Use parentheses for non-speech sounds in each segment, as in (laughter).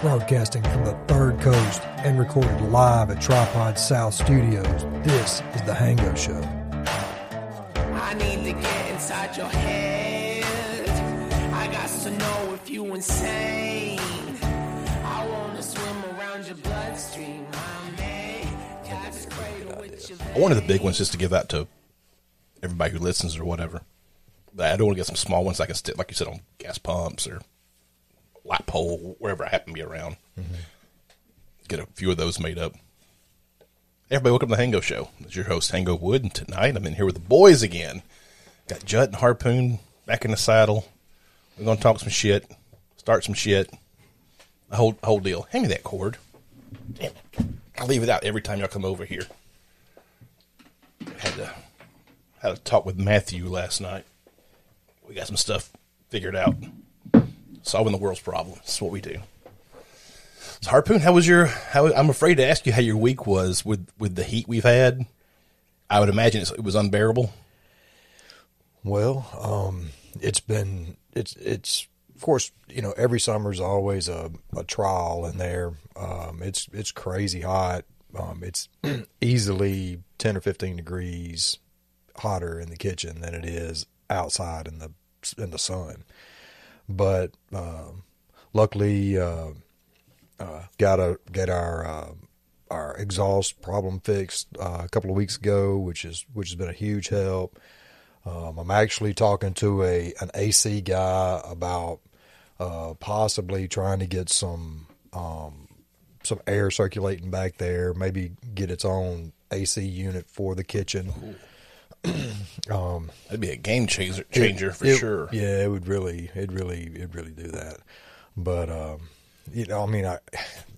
Broadcasting from the third coast and recorded live at Tripod South Studios, this is The Hango Show. I need to get inside your head. I got to know if you insane. I wanna swim around your bloodstream. I may catch a cradle with your One of the big ones just to give that to everybody who listens or whatever. I don't want to get some small ones I can stick, like you said, on gas pumps or light pole, wherever I happen to be around. Get a few of those made up. Everybody, welcome to the Hango Show. It's your host, Hango Wood, and tonight I'm in here with the boys again. Got Jut and Harpoon back in the saddle. We're going to talk some shit, start some shit, the whole, whole deal. Hand me that cord. Damn it. I leave it out every time y'all come over here. Had to had a talk with Matthew last night. We got some stuff figured out. Solving the world's problems. That's what we do. So Harpoon, how was your? How I'm afraid to ask you how your week was with with the heat we've had. I would imagine it was unbearable. Well, um, it's been it's it's of course you know every summer's always a, a trial in there. Um, it's it's crazy hot. Um, it's (clears throat) easily ten or fifteen degrees hotter in the kitchen than it is outside in the in the sun. But um, luckily, uh, uh, got a get our uh, our exhaust problem fixed uh, a couple of weeks ago, which is which has been a huge help. Um, I'm actually talking to a an AC guy about uh, possibly trying to get some um, some air circulating back there. Maybe get its own AC unit for the kitchen. (clears throat) That'd be a game changer changer for It- sure. Yeah, it would really, it really, it really do that. But um, you know, I mean, I,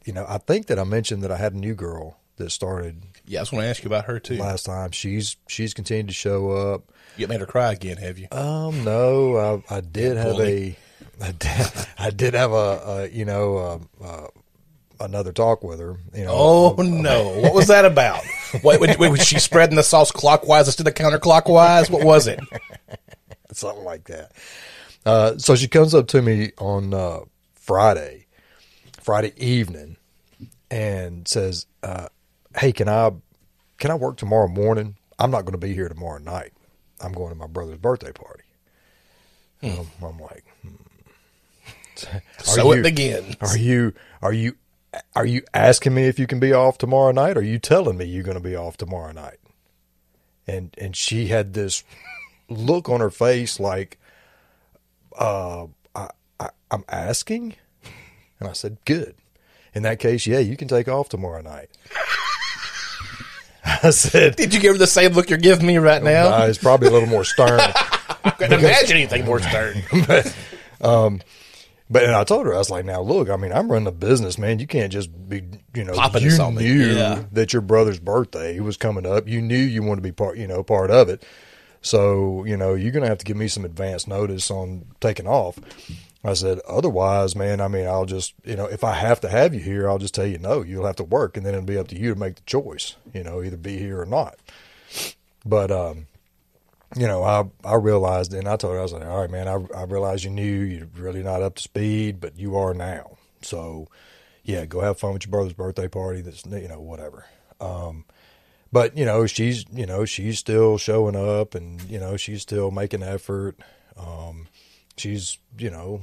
you know, I think that I mentioned that I had a new girl that started Yeah, I was going to ask you about her too. last time. She's she's continued to show up. You made her cry again, have you? Um, no, I, I did have bully. a, (laughs) I did, I did have a, a you know, uh, uh, another talk with her. You know, Oh no! What was that about? Wait, was she spreading the sauce clockwise instead of counterclockwise? What was it? (laughs) something like that. Uh, so she comes up to me on uh, Friday, Friday evening, and says, uh, "Hey, can I can I work tomorrow morning? I'm not going to be here tomorrow night. I'm going to my brother's birthday party." Um, I'm like, hmm. (laughs) So you- it begins. Are you are you are you asking me if you can be off tomorrow night? Or are you telling me you're going to be off tomorrow night? And and she had this (laughs) look on her face like, uh, I, I I'm asking, and I said, good. In that case, yeah, you can take off tomorrow night. (laughs) I said, Did you give her the same look you're giving me right now? "Uh, it's probably a little more stern. (laughs) I couldn't imagine anything more stern. But and I told her, I was like, now look, I mean, I'm running a business, man. You can't just be, you know, Popping you this on me. knew Yeah. that your brother's birthday was coming up. You knew you wanted to be part, you know, part of it. So, you know, you're going to have to give me some advance notice on taking off. I said, otherwise, man, I mean, I'll just, you know, if I have to have you here, I'll just tell you no, you'll have to work. And then it'll be up to you to make the choice, you know, either be here or not. But, um, you know, I I realized, and I told her, I was like, all right, man, I I realized you knew you're really not up to speed, but you are now. So, yeah, go have fun with your brother's birthday party. That's you know whatever. Um, but you know, she's you know she's still showing up, and you know she's still making effort. Um, she's you know,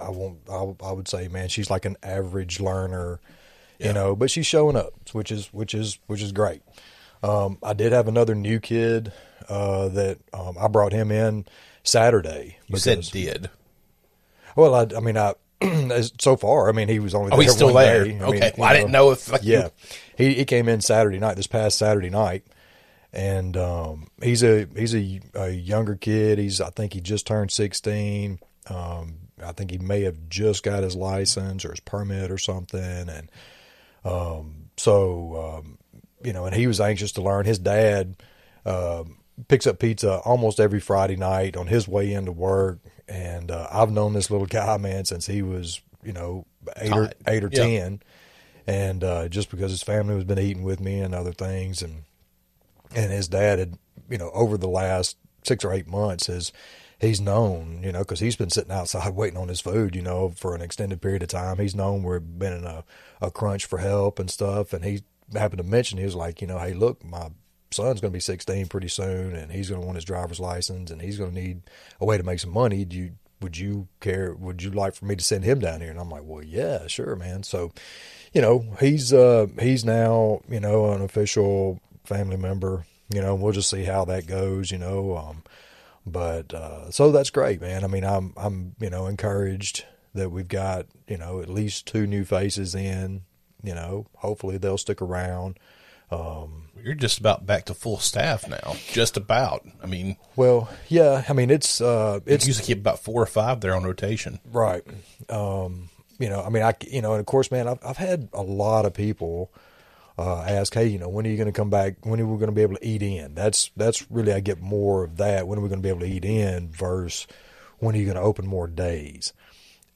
I won't. I, I would say, man, she's like an average learner. You know, but she's showing up, which is which is which is great. Um, I did have another new kid uh, that um, I brought him in Saturday. You said did. well, I, I mean, I (clears throat) as- so far, I mean, he was only Oh, there he's still there. day. I mean, okay. you Well, I didn't know if like, Yeah, he he came in Saturday night, this past Saturday night, and um, he's a he's a, a younger kid. He's I think he just turned sixteen. Um, I think he may have just got his license or his permit or something, and um, so um, you know, and he was anxious to learn. His dad um picks up pizza almost every Friday night on his way into work, and uh, I've known this little guy, man, since he was you know eight or eight or Yeah. ten, and uh, just because his family has been eating with me and other things, and and his dad had you know over the last six or eight months has he's known, you know, because he's been sitting outside (laughs) waiting on his food, you know, for an extended period of time. He's known we've been in a, a crunch for help and stuff. And he happened to mention, he was like, you know, hey, look, my son's going to be 16 pretty soon and he's going to want his driver's license and he's going to need a way to make some money. Do you, would you care? Would you like for me to send him down here? And I'm like, well, yeah, sure, man. So, you know, he's, uh, he's now, you know, an official family member, you know, we'll just see how that goes, you know, um, but uh, so that's great, man. I mean, I'm I'm you know encouraged that we've got you know at least two new faces in. You know, hopefully they'll stick around. Um, You're just about back to full staff now. Just about. I mean, well, yeah. I mean, it's uh, it's usually keep about four or five there on rotation. right. Um, you know, I mean, I you know, and of course, man, I've I've had a lot of people uh, ask, hey, you know, when are you going to come back? When are we going to be able to eat in? That's that's really I get more of that. When are we going to be able to eat in? Versus when are you going to open more days?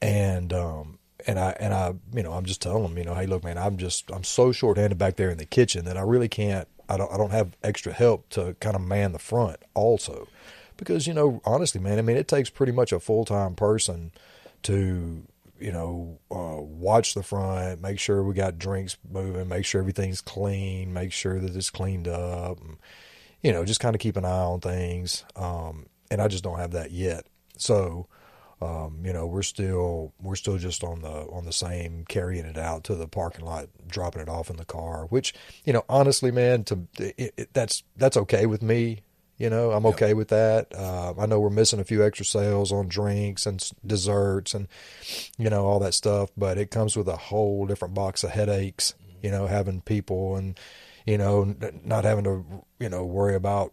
And um, and I and I, you know, I'm just telling them, you know, hey, look, man, I'm just I'm so short-handed back there in the kitchen that I really can't. I don't I don't have extra help to kind of man the front also, because you know, honestly, man, I mean, it takes pretty much a full-time person to you know, uh, watch the front, make sure we got drinks moving, make sure everything's clean, make sure that it's cleaned up, and, you know, just kind of keep an eye on things. Um, and I just don't have that yet. So, um, you know, we're still we're still just on the on the same carrying it out to the parking lot, dropping it off in the car. Which, you know, honestly, man, to it, it, that's that's okay with me. You know, I'm okay with that. Uh, I know we're missing a few extra sales on drinks and desserts and, you know, all that stuff, but it comes with a whole different box of headaches, you know, having people and, you know, not having to, you know, worry about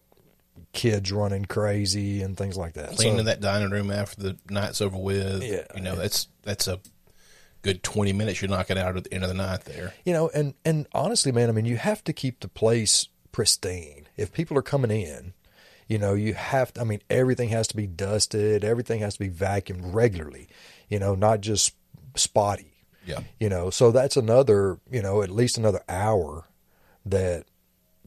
kids running crazy and things like that. Cleaning So- that dining room after the night's over with. Yeah, You know, that's that's a good twenty minutes you knock it out at the end of the night there. you know and and honestly man i mean you have to keep the place pristine if people are coming in you know you have to i mean everything has to be dusted everything has to be vacuumed regularly you know not just spotty Yeah. you know so that's another you know at least another hour that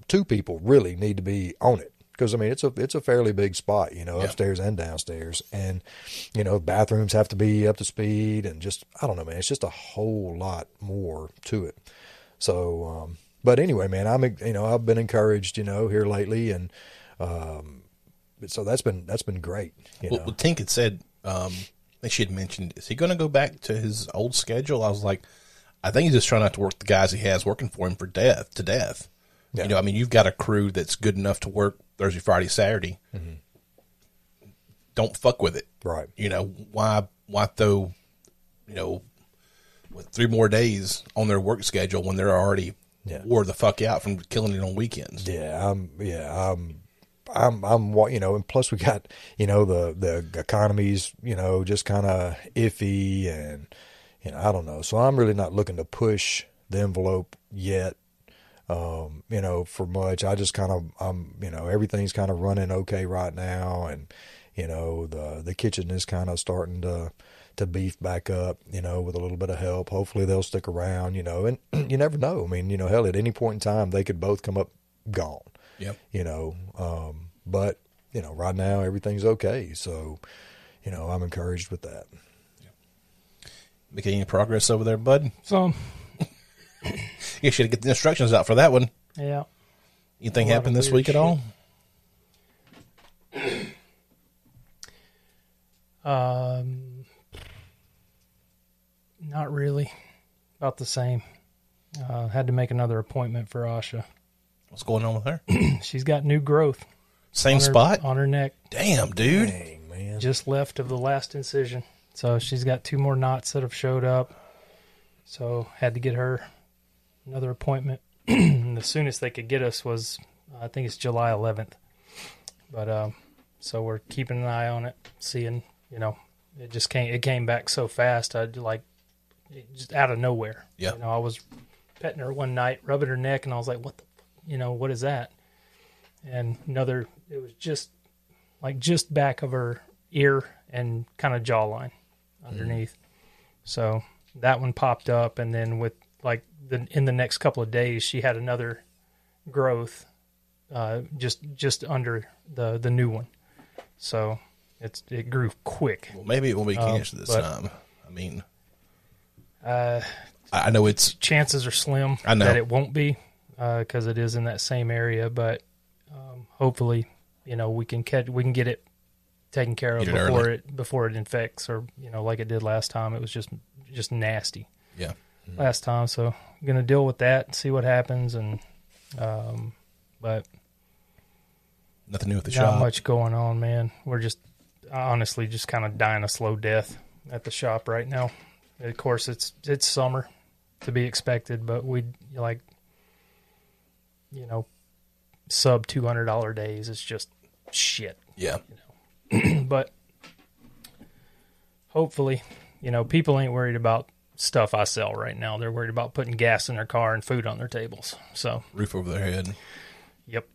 two people really need to be on it because I mean it's a it's a fairly big spot, you know, Yeah. upstairs and downstairs, and you know bathrooms have to be up to speed, and just I don't know, man, it's just a whole lot more to it. So, um, but anyway, man, I'm you know I've been encouraged, you know, here lately, and um, so that's been that's been great, you Well, know. well, Tink had said, um, I she had mentioned, is he going to go back to his old schedule? I was like, I think he's just trying not to work the guys he has working for him for death to death. Yeah. You know, I mean, you've got a crew that's good enough to work Thursday, Friday, Saturday. Mm-hmm. Don't fuck with it. Right. You know why? Why throw? You know, with three more days on their work schedule when they're already Yeah. wore the fuck out from killing it on weekends. Yeah, I'm. Yeah, I'm. I'm. I'm. You know, and plus we got you know the the economy's you know just kind of iffy, and you know I don't know. So I'm really not looking to push the envelope yet. Um, you know, for much. I just kind of. I'm. You know, everything's kind of running okay right now, and you know the the kitchen is kind of starting to to beef back up, you know, with a little bit of help. Hopefully they'll stick around, you know, and (clears throat) you never know. I mean, you know, hell, at any point in time they could both come up gone Yep. you know. Um, but you know, right now everything's okay. So, you know, I'm encouraged with that. Making any progress over there, bud? So, You should get the instructions out for that one. yeah. Anything A lot happen this weird week at all? Um, not really. About the same. Uh, had to make another appointment for Asha. What's going on with her? (clears throat) She's got new growth Same on her, spot? on her neck, Damn, dude. Dang, man. just left of the last incision. So she's got two more knots that have showed up. So had to get her another appointment. (clears throat) And the soonest they could get us was, I think it's July 11th. But um, so we're keeping an eye on it, seeing. You know, it just came. It came back so fast. I like just out of nowhere. Yeah. You know, I was petting her one night, rubbing her neck, and I was like, "What the, you know, what is that?" And another, it was just like just back of her ear and kind of jawline underneath. So that one popped up, and then with like the in the next couple of days, she had another growth, uh, just just under the the new one. So It's it grew quick. Well, maybe it won't be cancer this but- time. I mean, Uh, I know it's chances are slim I know. that it won't be because it is in that same area. But um, hopefully, you know, we can catch we can get it taken care of before early. it before it infects or you know like it did last time. It was just just nasty yeah. Last time. So I'm gonna deal with that and see what happens. And um, but Nothing new with the not shop. much going on, man. We're just honestly just kind of dying a slow death at the shop right now. Of course, it's it's summer to be expected, but we like you know sub two hundred dollar days. It's just shit. Yeah. (clears throat) But hopefully, you know, people ain't worried about stuff I sell right now. They're worried about putting gas in their car and food on their tables. So Roof over their head. Yep.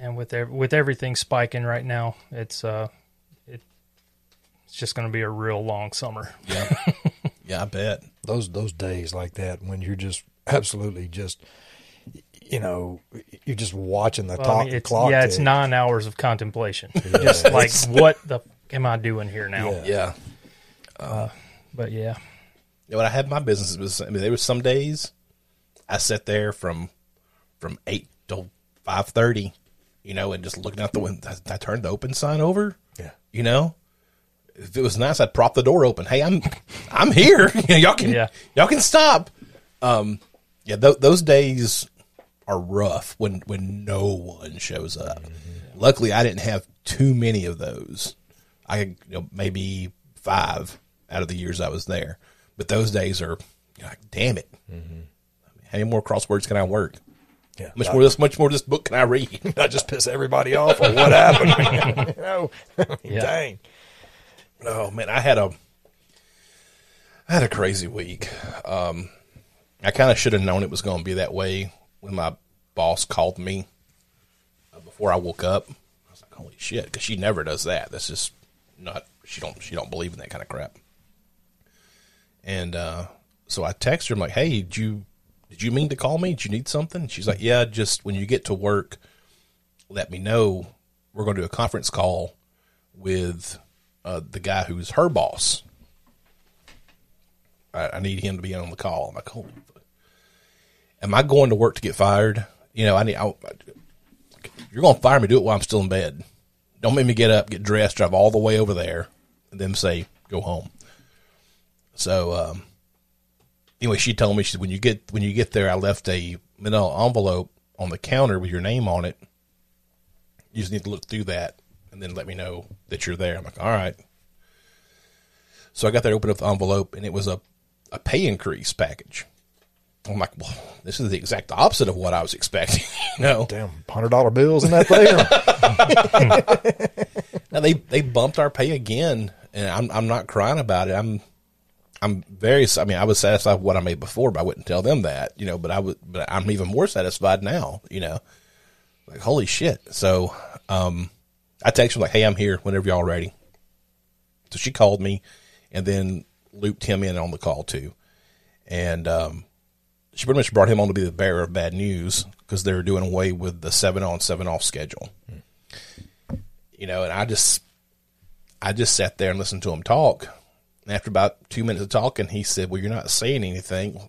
And with ev- with everything spiking right now, it's uh, it, it's just going to be a real long summer. Yeah. (laughs) yeah, I bet. those those days like that when you're just absolutely just you know you're just watching the Well, I mean, it's, clock yeah, it's nine hours of contemplation. (laughs) Just like what the f- am I doing here now? Yeah. Yeah. But yeah, You know, when I had my business, it was, I mean, there was some days I sat there from from eight till five thirty, you know, and just looking out the window. I, I turned the open sign over. Yeah. You know, if it was nice, I'd prop the door open. Hey, I'm I'm here. (laughs) you know, y'all can Yeah. y'all can stop. Um, yeah, th- those days are rough when when no one shows up. Luckily, I didn't have too many of those. I you know maybe five out of the years I was there, but those days are you're like, damn it. I mean, how many more crosswords can I work? yeah. Much more this much more this book can I read? (laughs) not just piss everybody off or what happened (laughs) you know (laughs) Yeah. dang Oh man, I had a I had a crazy week. Um, I kind of should have known it was going to be that way when my boss called me uh, before I woke up. I was like, "Holy shit!" Because she never does that. That's just not. She don't. She don't believe in that kind of crap. And uh, so I text her. I'm like, "Hey, did you did you mean to call me? Did you need something?" She's like, "Yeah, just when you get to work, let me know. We're going to do a conference call with uh, the guy who's her boss. I, I need him to be on the call. I'm like, holy. Am I going to work to get fired? You know, I need. I, you're going to fire me. Do it while I'm still in bed. Don't make me get up, get dressed, drive all the way over there, and then say go home. So, um, anyway, she told me she said when you get when you get there, I left a manila envelope on the counter with your name on it. You just need to look through that and then let me know that you're there. I'm like, all right. So I got there, opened up the envelope, and it was a, a pay increase package. I'm like, well, this is the exact opposite of what I was expecting. (laughs) you know, damn hundred dollar bills in that thing (laughs) (laughs) now they they bumped our pay again, and I'm I'm not crying about it. I'm I'm very. I mean, I was satisfied with what I made before, but I wouldn't tell them that, you know. But I would, but I'm even more satisfied now, you know. Like holy shit! So, um, I texted her like, "Hey, I'm here whenever y'all ready." So she called me, and then looped him in on the call too, and um, she pretty much brought him on to be the bearer of bad news because they were doing away with the seven on seven off schedule. You know, and I just, I just sat there and listened to him talk. After about two minutes of talking, he said, "Well, you're not saying anything."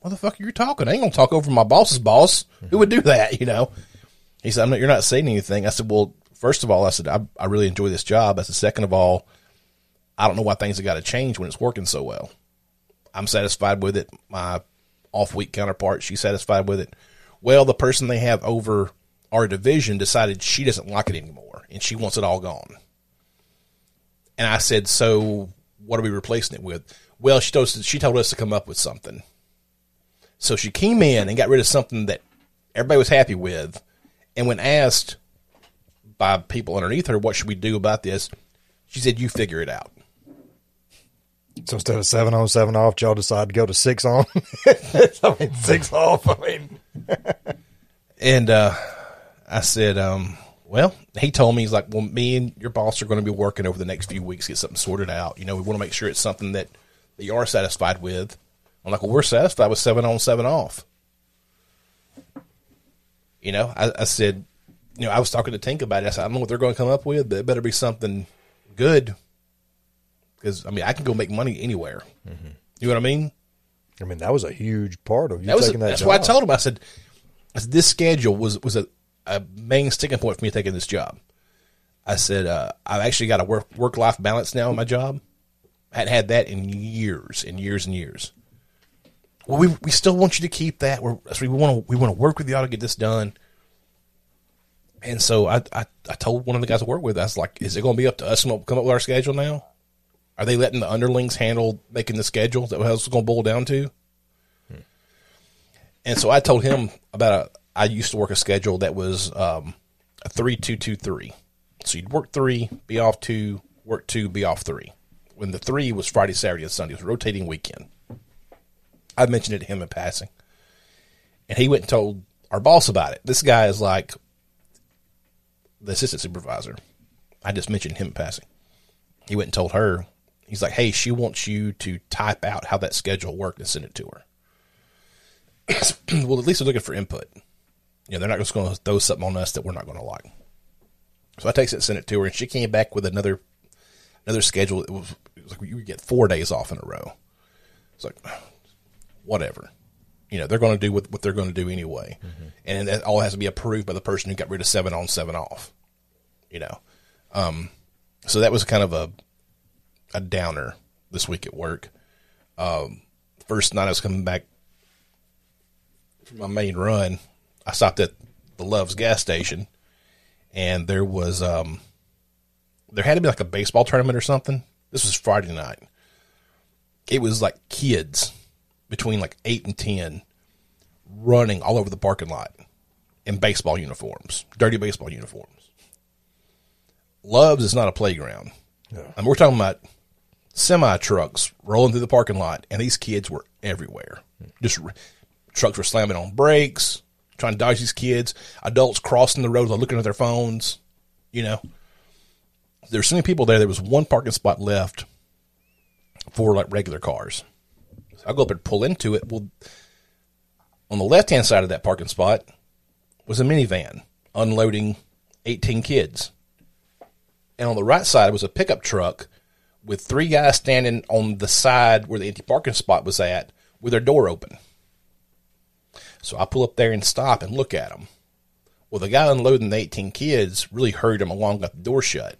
What the fuck are you talking? I ain't gonna talk over my boss's boss. Who would do that? You know. He said, not, "You're not saying anything." I said, "Well, first of all, I said I, I really enjoy this job." I said, second of all, I don't know why things have got to change when it's working so well. I'm satisfied with it. My off week counterpart, she's satisfied with it. Well, the person they have over our division decided she doesn't like it anymore and she wants it all gone. And I said, So what are we replacing it with? Well, she told us, she told us to come up with something. So she came in and got rid of something that everybody was happy with. And when asked by people underneath her, what should we do about this? She said, You figure it out. so instead of seven on seven off y'all decide to go to six on (laughs) i mean six off i mean And uh, I said, um, well, he told me, he's like, well, me and your boss are going to be working over the next few weeks, get something sorted out. You know, we want to make sure it's something that, that you are satisfied with. I'm like, well, we're satisfied with seven on, seven off. You know, I, I said, you know, I was talking to Tink about it. I said, I don't know what they're going to come up with, but it better be something good because I mean I can go make money anywhere. Mm-hmm. You know what I mean? I mean, that was a huge part of you That taking that job. that's job. why I told him. I said, I said, this schedule was was a, a main sticking point for me taking this job. I said uh, I've actually got a work work life balance now in my job. I hadn't had that in years and years and years. Well, we we still want you to keep that. We're, so we want to we want to work with y'all to get this done. And so I, I I told one of the guys I work with, I was like, is it going to be up to us to come up with our schedule now? Are they letting the underlings handle making the schedule? Is that what it's going to boil down to? And so I told him about a. I used to work a schedule that was um, a three two two three. So you'd work three, be off two, work two, be off three. When the three was Friday, Saturday, and Sunday, it was rotating weekend. I mentioned it to him in passing, and he went and told our boss about it. This guy is like the assistant supervisor. I just mentioned him in passing. He went and told her. He's like, "Hey, she wants you to type out how that schedule worked and send it to her." (clears throat) well, at least they're looking for input. You know, they're not just going to throw something on us that we're not going to like. So I texted and sent it to her, and she came back with another another schedule. It was, it was like you would get four days off in a row. It's like whatever. You know, they're going to do what, what they're going to do anyway, and that all has to be approved by the person who got rid of seven on, seven off. You know, um, so that was kind of a a downer this week at work. Um, first night I was coming back from my main run, I stopped at the Love's gas station, and there was um, there had to be like a baseball tournament or something. This was Friday night. It was like kids between like eight and ten running all over the parking lot in baseball uniforms, dirty baseball uniforms. Love's is not a playground. And we're talking about semi trucks rolling through the parking lot, and these kids were everywhere. Just r- trucks were slamming on brakes, trying to dodge these kids. Adults crossing the road, looking at their phones. You know, there's so many people there. There was one parking spot left for like regular cars. So I go up and pull into it. Well, on the left hand side of that parking spot was a minivan unloading 18 kids. And on the right side was a pickup truck with three guys standing on the side where the empty parking spot was at with their door open. So I pull up there and stop and look at him. Well, the guy unloading the 18 kids really hurried him along, got the door shut.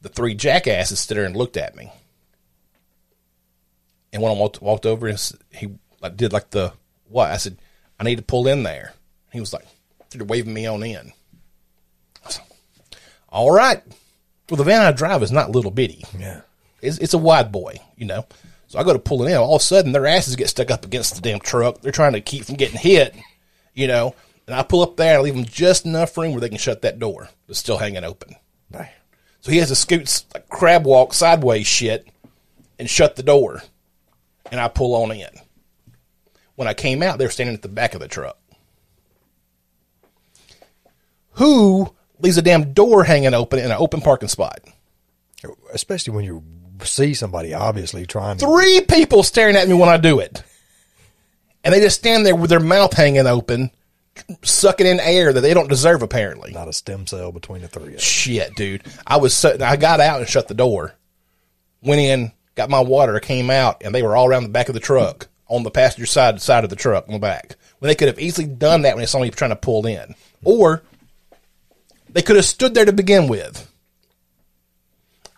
The three jackasses stood there and looked at me. And when I walked, walked over, and he like, did like the what? I said, I need to pull in there. He was like, started waving me on in. I was like, All right. Well, the van I drive is not little bitty. Yeah. It's, it's a wide boy, you know. So I go to pull it in. All of a sudden, their asses get stuck up against the damn truck. They're trying to keep from getting hit, you know. And I pull up there and leave them just enough room where they can shut that door that's still hanging open. Bam. So he has to scoot like crab walk sideways shit and shut the door. And I pull on in. When I came out, they were standing at the back of the truck. Who leaves a damn door hanging open in an open parking spot? Especially when you see somebody obviously trying to. Three people staring at me when I do it. And they just stand there with their mouth hanging open, sucking in air that they don't deserve, apparently. Not a stem cell between the three of them. Shit, dude. I was sitting, I got out and shut the door. Went in, got my water, came out, and they were all around the back of the truck on the passenger side side of the truck on the back. When they could have easily done that when they saw me trying to pull in. Or they could have stood there to begin with.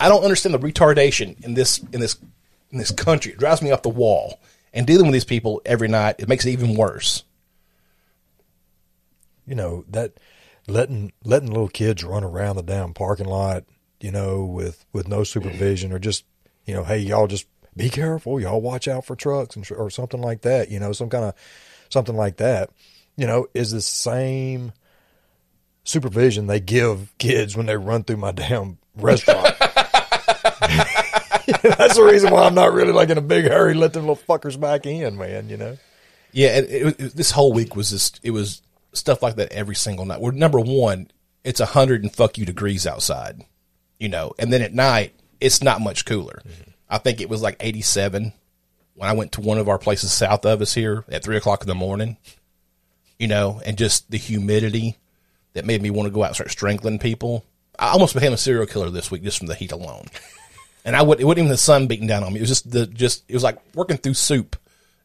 I don't understand the retardation in this in this in this country. It drives me off the wall. And dealing with these people every night, it makes it even worse. you know that letting letting little kids run around the damn parking lot, you know, with with no supervision or just you know, hey y'all just be careful, y'all watch out for trucks and or something like that, you know, some kind of something like that, you know, is the same supervision they give kids when they run through my damn restaurant. (laughs) That's the reason why I'm not really like in a big hurry let them little fuckers back in, man. You know. Yeah, it, it, it, this whole week was just it was stuff like that every single night. Well, number one, it's a hundred and fuck you degrees outside, you know, and then at night it's not much cooler. Mm-hmm. I think it was like eighty seven when I went to one of our places south of us here at three o'clock in the morning, you know, and just the humidity that made me want to go out and start strangling people. I almost became a serial killer this week just from the heat alone. (laughs) And I would it wasn't even the sun beating down on me. It was just the just it was like working through soup.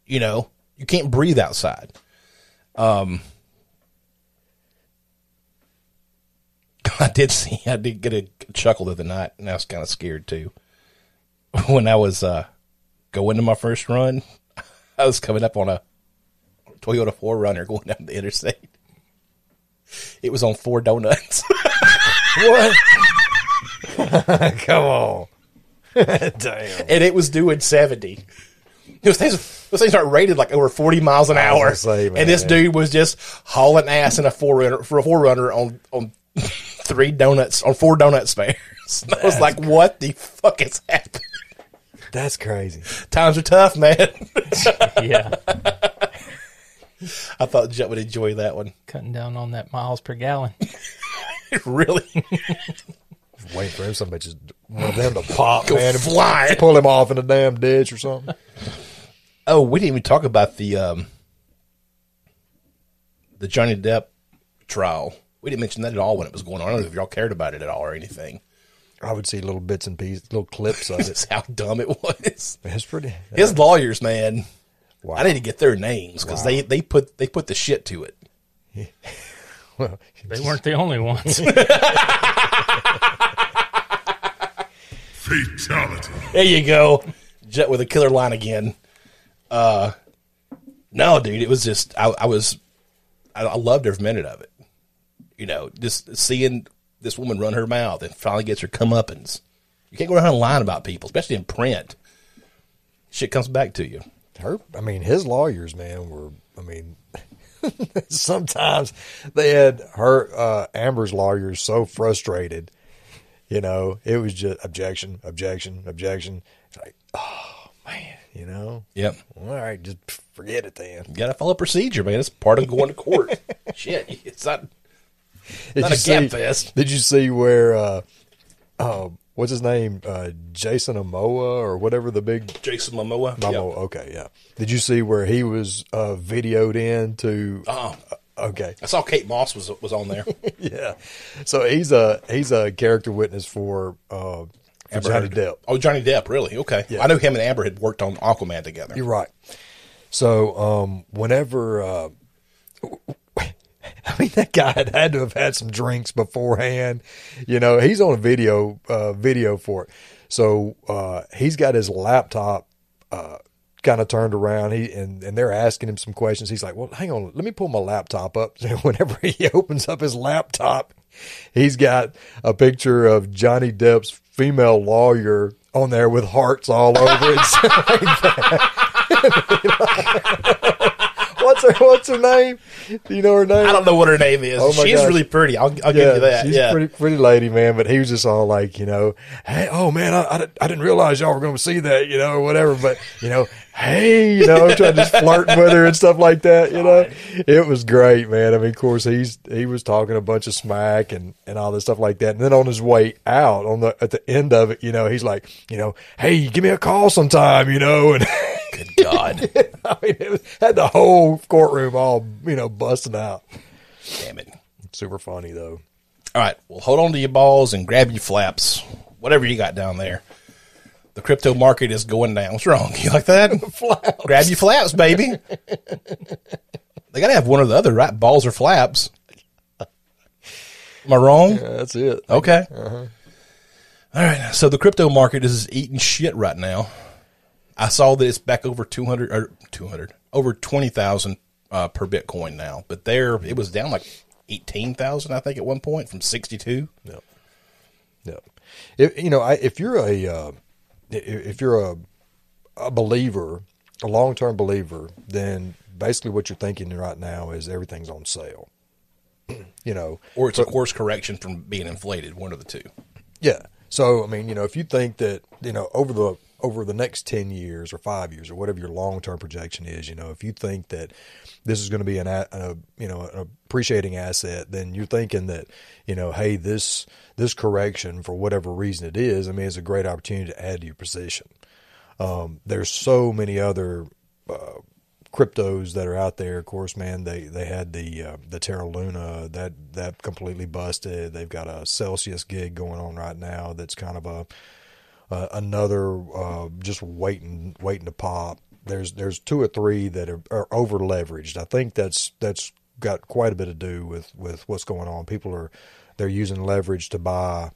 You know, you can't breathe outside. Um, (laughs) I did see I did get a chuckle the other night, and I was kind of scared too. (laughs) When I was uh, going to my first run, (laughs) I was coming up on a Toyota 4Runner going down the interstate. It was on four donuts. What? Come on. (laughs) Damn. and it was doing 70. Those things, those things aren't rated like over 40 miles an hour. say, and this dude was just hauling ass in a 4Runner for a 4Runner on, on (laughs) three donuts, on four donut spares. And (laughs) I was like, what the fuck is happening? That's crazy. Times are tough, man. Yeah, I thought Jut would enjoy that one. cutting down on that miles per gallon. really? Waiting for him, some bitches, one of them to pop, Go man, and flying. pull him off in a damn ditch or something. Oh, we didn't even talk about the, um, the Johnny Depp trial. We didn't mention that at all when it was going on. I don't know if y'all cared about it at all or anything. I would see little bits and pieces, little clips of (laughs) it. Just how dumb it was. It's pretty. His lawyers, man. Wow. I need to get their names because they, they put they put the shit to it. (laughs) Well, They weren't the only ones. (laughs) Fatality. There you go, Jut with a killer line again. Uh, no, dude, it was just I, I was I, I loved every minute of it. You know, just seeing this woman run her mouth and finally gets her comeuppance. You can't go around and lying about people, especially in print. Shit comes back to you. her, I mean, his lawyers, man, were, I mean, (laughs) sometimes they had her, uh, Amber's lawyers so frustrated, you know, it was just objection, objection, objection. It's like, oh, man, you know, Yep. all right, just forget it then. You gotta follow procedure, man. It's part of going to court. (laughs) Shit, it's not Did not a see- gap fest. Did you see where, uh, uh, what's his name? Uh, Jason Momoa or whatever the big Jason Momoa. Momoa. Yep. Okay, yeah. Did you see where he was uh, videoed in to? Oh, Okay, I saw Kate Moss was was on there. (laughs) yeah. So he's a he's a character witness for uh, for Amber Johnny Heard. Depp. Oh, Johnny Depp, really? Okay. Yeah. I knew him and Amber had worked on Aquaman together. You're right. So um, whenever. Uh, (laughs) I mean, that guy had had to have had some drinks beforehand. You know, he's on a video uh, video for it. So uh, he's got his laptop uh, kind of turned around. He and, and they're asking him some questions. He's like, "Well, hang on, let me pull my laptop up." (laughs) So whenever he opens up his laptop, he's got a picture of Johnny Depp's female lawyer on there with hearts all over it. (laughs) (laughs) what's her What's her name? Do you know her name? I don't know what her name is. Oh my She's gosh. really pretty. I'll, I'll give you that. She's yeah. a pretty, pretty lady, man. But he was just all like, you know, hey, oh man, I, I, didn't- I didn't realize y'all were going to see that, you know, or whatever. But you know, hey, you know, trying to just flirting with her and stuff like that. You know, it was great, man. I mean, of course, he's he was talking a bunch of smack and and all this stuff like that. And then on his way out, on the at the end of it, you know, he's like, you know, hey, give me a call sometime, you know, and. (laughs) Good God. (laughs) I mean, it was, had the whole courtroom all, you know, busting out. Damn it. Super funny though. All right. Well, hold on to your balls and grab your flaps, whatever you got down there. The crypto market is going down. What's wrong? You like that? (laughs) Flaps. grab your flaps, baby. they got to have one or the other, right? Balls or flaps. Am I wrong? Yeah, that's it. Okay. Uh-huh. All right. So the crypto market is eating shit right now. I saw that it's back over 200 or 200 over 20,000 uh, per Bitcoin now, but there it was down like 18,000 I think at one point from 62. No, no. If you know, I, if you're a uh, if you're a a believer, a long term believer, then basically what you're thinking right now is everything's on sale. (clears throat) you know, Or it's a course correction from being inflated, one of the two. Yeah. So I mean, you know, if you think that you know over the over the next ten years or five years or whatever your long term projection is, you know, if you think that this is going to be an a, a you know an appreciating asset, then you're thinking that you know, hey, this this correction for whatever reason it is, I mean, it's a great opportunity to add to your position. Um, there's so many other uh, cryptos that are out there. Of course, man, they they had the uh, the Terra Luna that that completely busted. They've got a Celsius gig going on right now. That's kind of a uh, another uh, just waiting waiting to pop. There's there's two or three that are, are over leveraged. I think that's that's got quite a bit to do with with what's going on. People are they're using leverage to buy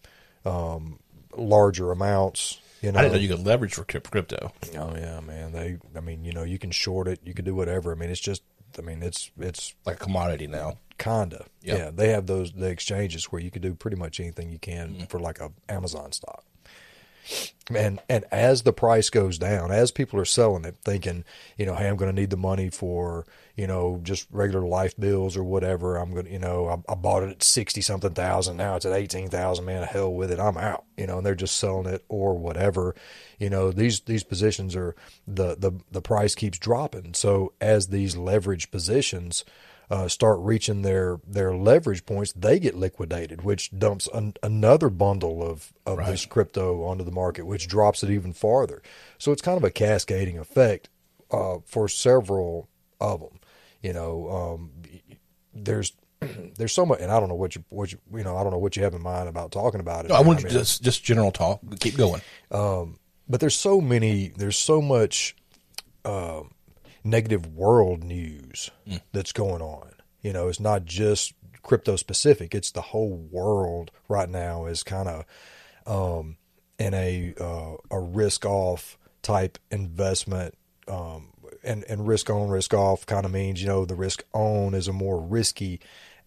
um, larger amounts. You know, I didn't know you could leverage for crypto. Oh yeah, man. They, I mean, you know, you can short it, you can do whatever. I mean, it's just, I mean, it's it's Like a commodity now. kinda, Yep. yeah. They have those the exchanges where you can do pretty much anything you can Mm-hmm. for like a Amazon stock. And and as the price goes down, as people are selling it, thinking, you know, hey, I'm going to need the money for, you know, just regular life bills or whatever. I'm going to, you know, I, I bought it at sixty something thousand. Now it's at eighteen thousand. Man, hell with it. I'm out. You know, and they're just selling it or whatever. You know, these these positions are the the the price keeps dropping. So as these leverage positions uh, start reaching their their leverage points, they get liquidated, which dumps an, another bundle of of this crypto onto the market, which drops it even farther. So it's kind of a cascading effect uh, for several of them. You know, um, there's (clears throat) there's so much, and I don't know what you what you you know I don't know what you have in mind about talking about it. No, I wanted mean, just just general talk. Keep going. but there's so many there's so much um, negative world news that's going on. You know it's not just crypto specific. It's the whole world right now is kind of um, in a uh, a risk off type investment um, and and risk on risk off kind of means you know the risk on is a more risky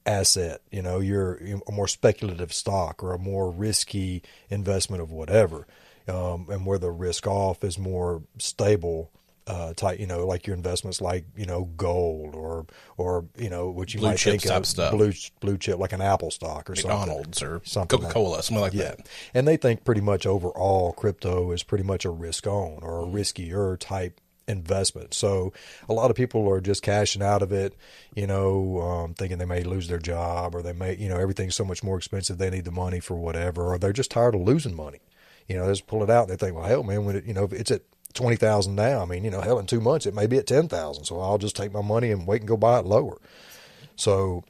asset. You know you're a more speculative stock or a more risky investment of whatever um, and where the risk off is more stable uh, type you know like your investments like you know gold or or you know what you Blue might think of stuff. blue blue chip like an Apple stock or something McDonald's or Something Coca like- Cola, something like yeah. that. And they think pretty much overall crypto is pretty much a risk on or a riskier type investment. So a lot of people are just cashing out of it, you know, um, thinking they may lose their job or they may, you know, everything's so much more expensive. They need the money for whatever, or they're just tired of losing money. You know, they just pull it out and they think, well, hell, man, when it, you know, if it's at 20,000 now, I mean, you know, hell, in two months, it may be at 10,000. So I'll just take my money and wait and go buy it lower. So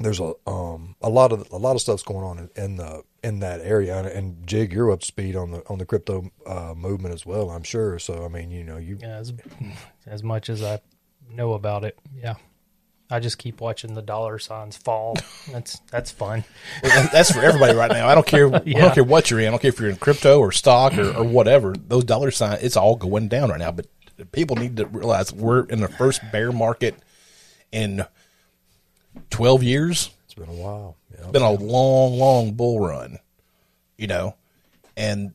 there's a um a lot of a lot of stuff's going on in, in the in that area and, and Jig you're up to speed on the on the crypto uh, movement as well I'm sure so I mean you know you as, (laughs) as much as I know about it, yeah. I just keep watching the dollar signs fall. (laughs) That's that's fun. That's for everybody right now. I don't care. I don't (laughs) care what you're in. I don't care if you're in crypto or stock or, or whatever. Those dollar signs, it's all going down right now. But people need to realize we're in the first bear market in 12 years. it's been a while yeah. It's been a long, long bull run, you know. And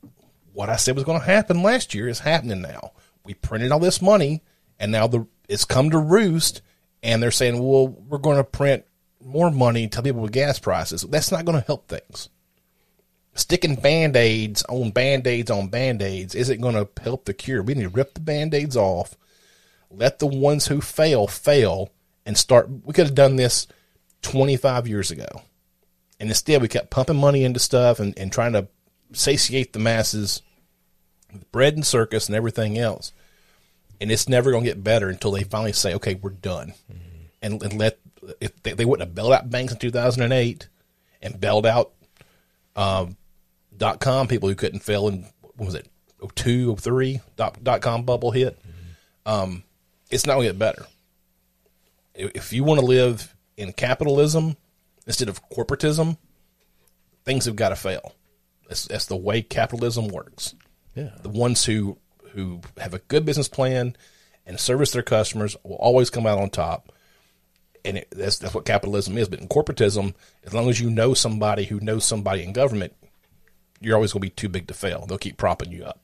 what I said was going to happen last year is happening now. We printed all this money, and now the it's come to roost. And they're saying, "Well, we're going to print more money to people with gas prices." That's not going to help things. Sticking band aids on band aids on band aids isn't going to help the cure. We need to rip the band aids off, let the ones who fail fail, and start. We could have done this 25 years ago. And instead, we kept pumping money into stuff and, and trying to satiate the masses, with bread and circus and everything else. And it's never going to get better until they finally say, okay, we're done. And, and let, if they, they wouldn't have bailed out banks in 2008 and bailed out um, dot com people who couldn't fail in, what was it, 02, 03, dot, dot com bubble hit. Um, it's not going to get better if if you want to live in capitalism instead of corporatism, things have got to fail. That's, that's the way capitalism works. yeah The ones who who have a good business plan and service their customers will always come out on top. And it, that's that's what capitalism is. But in corporatism, as long as you know somebody who knows somebody in government, you're always going to be too big to fail. They'll keep propping you up.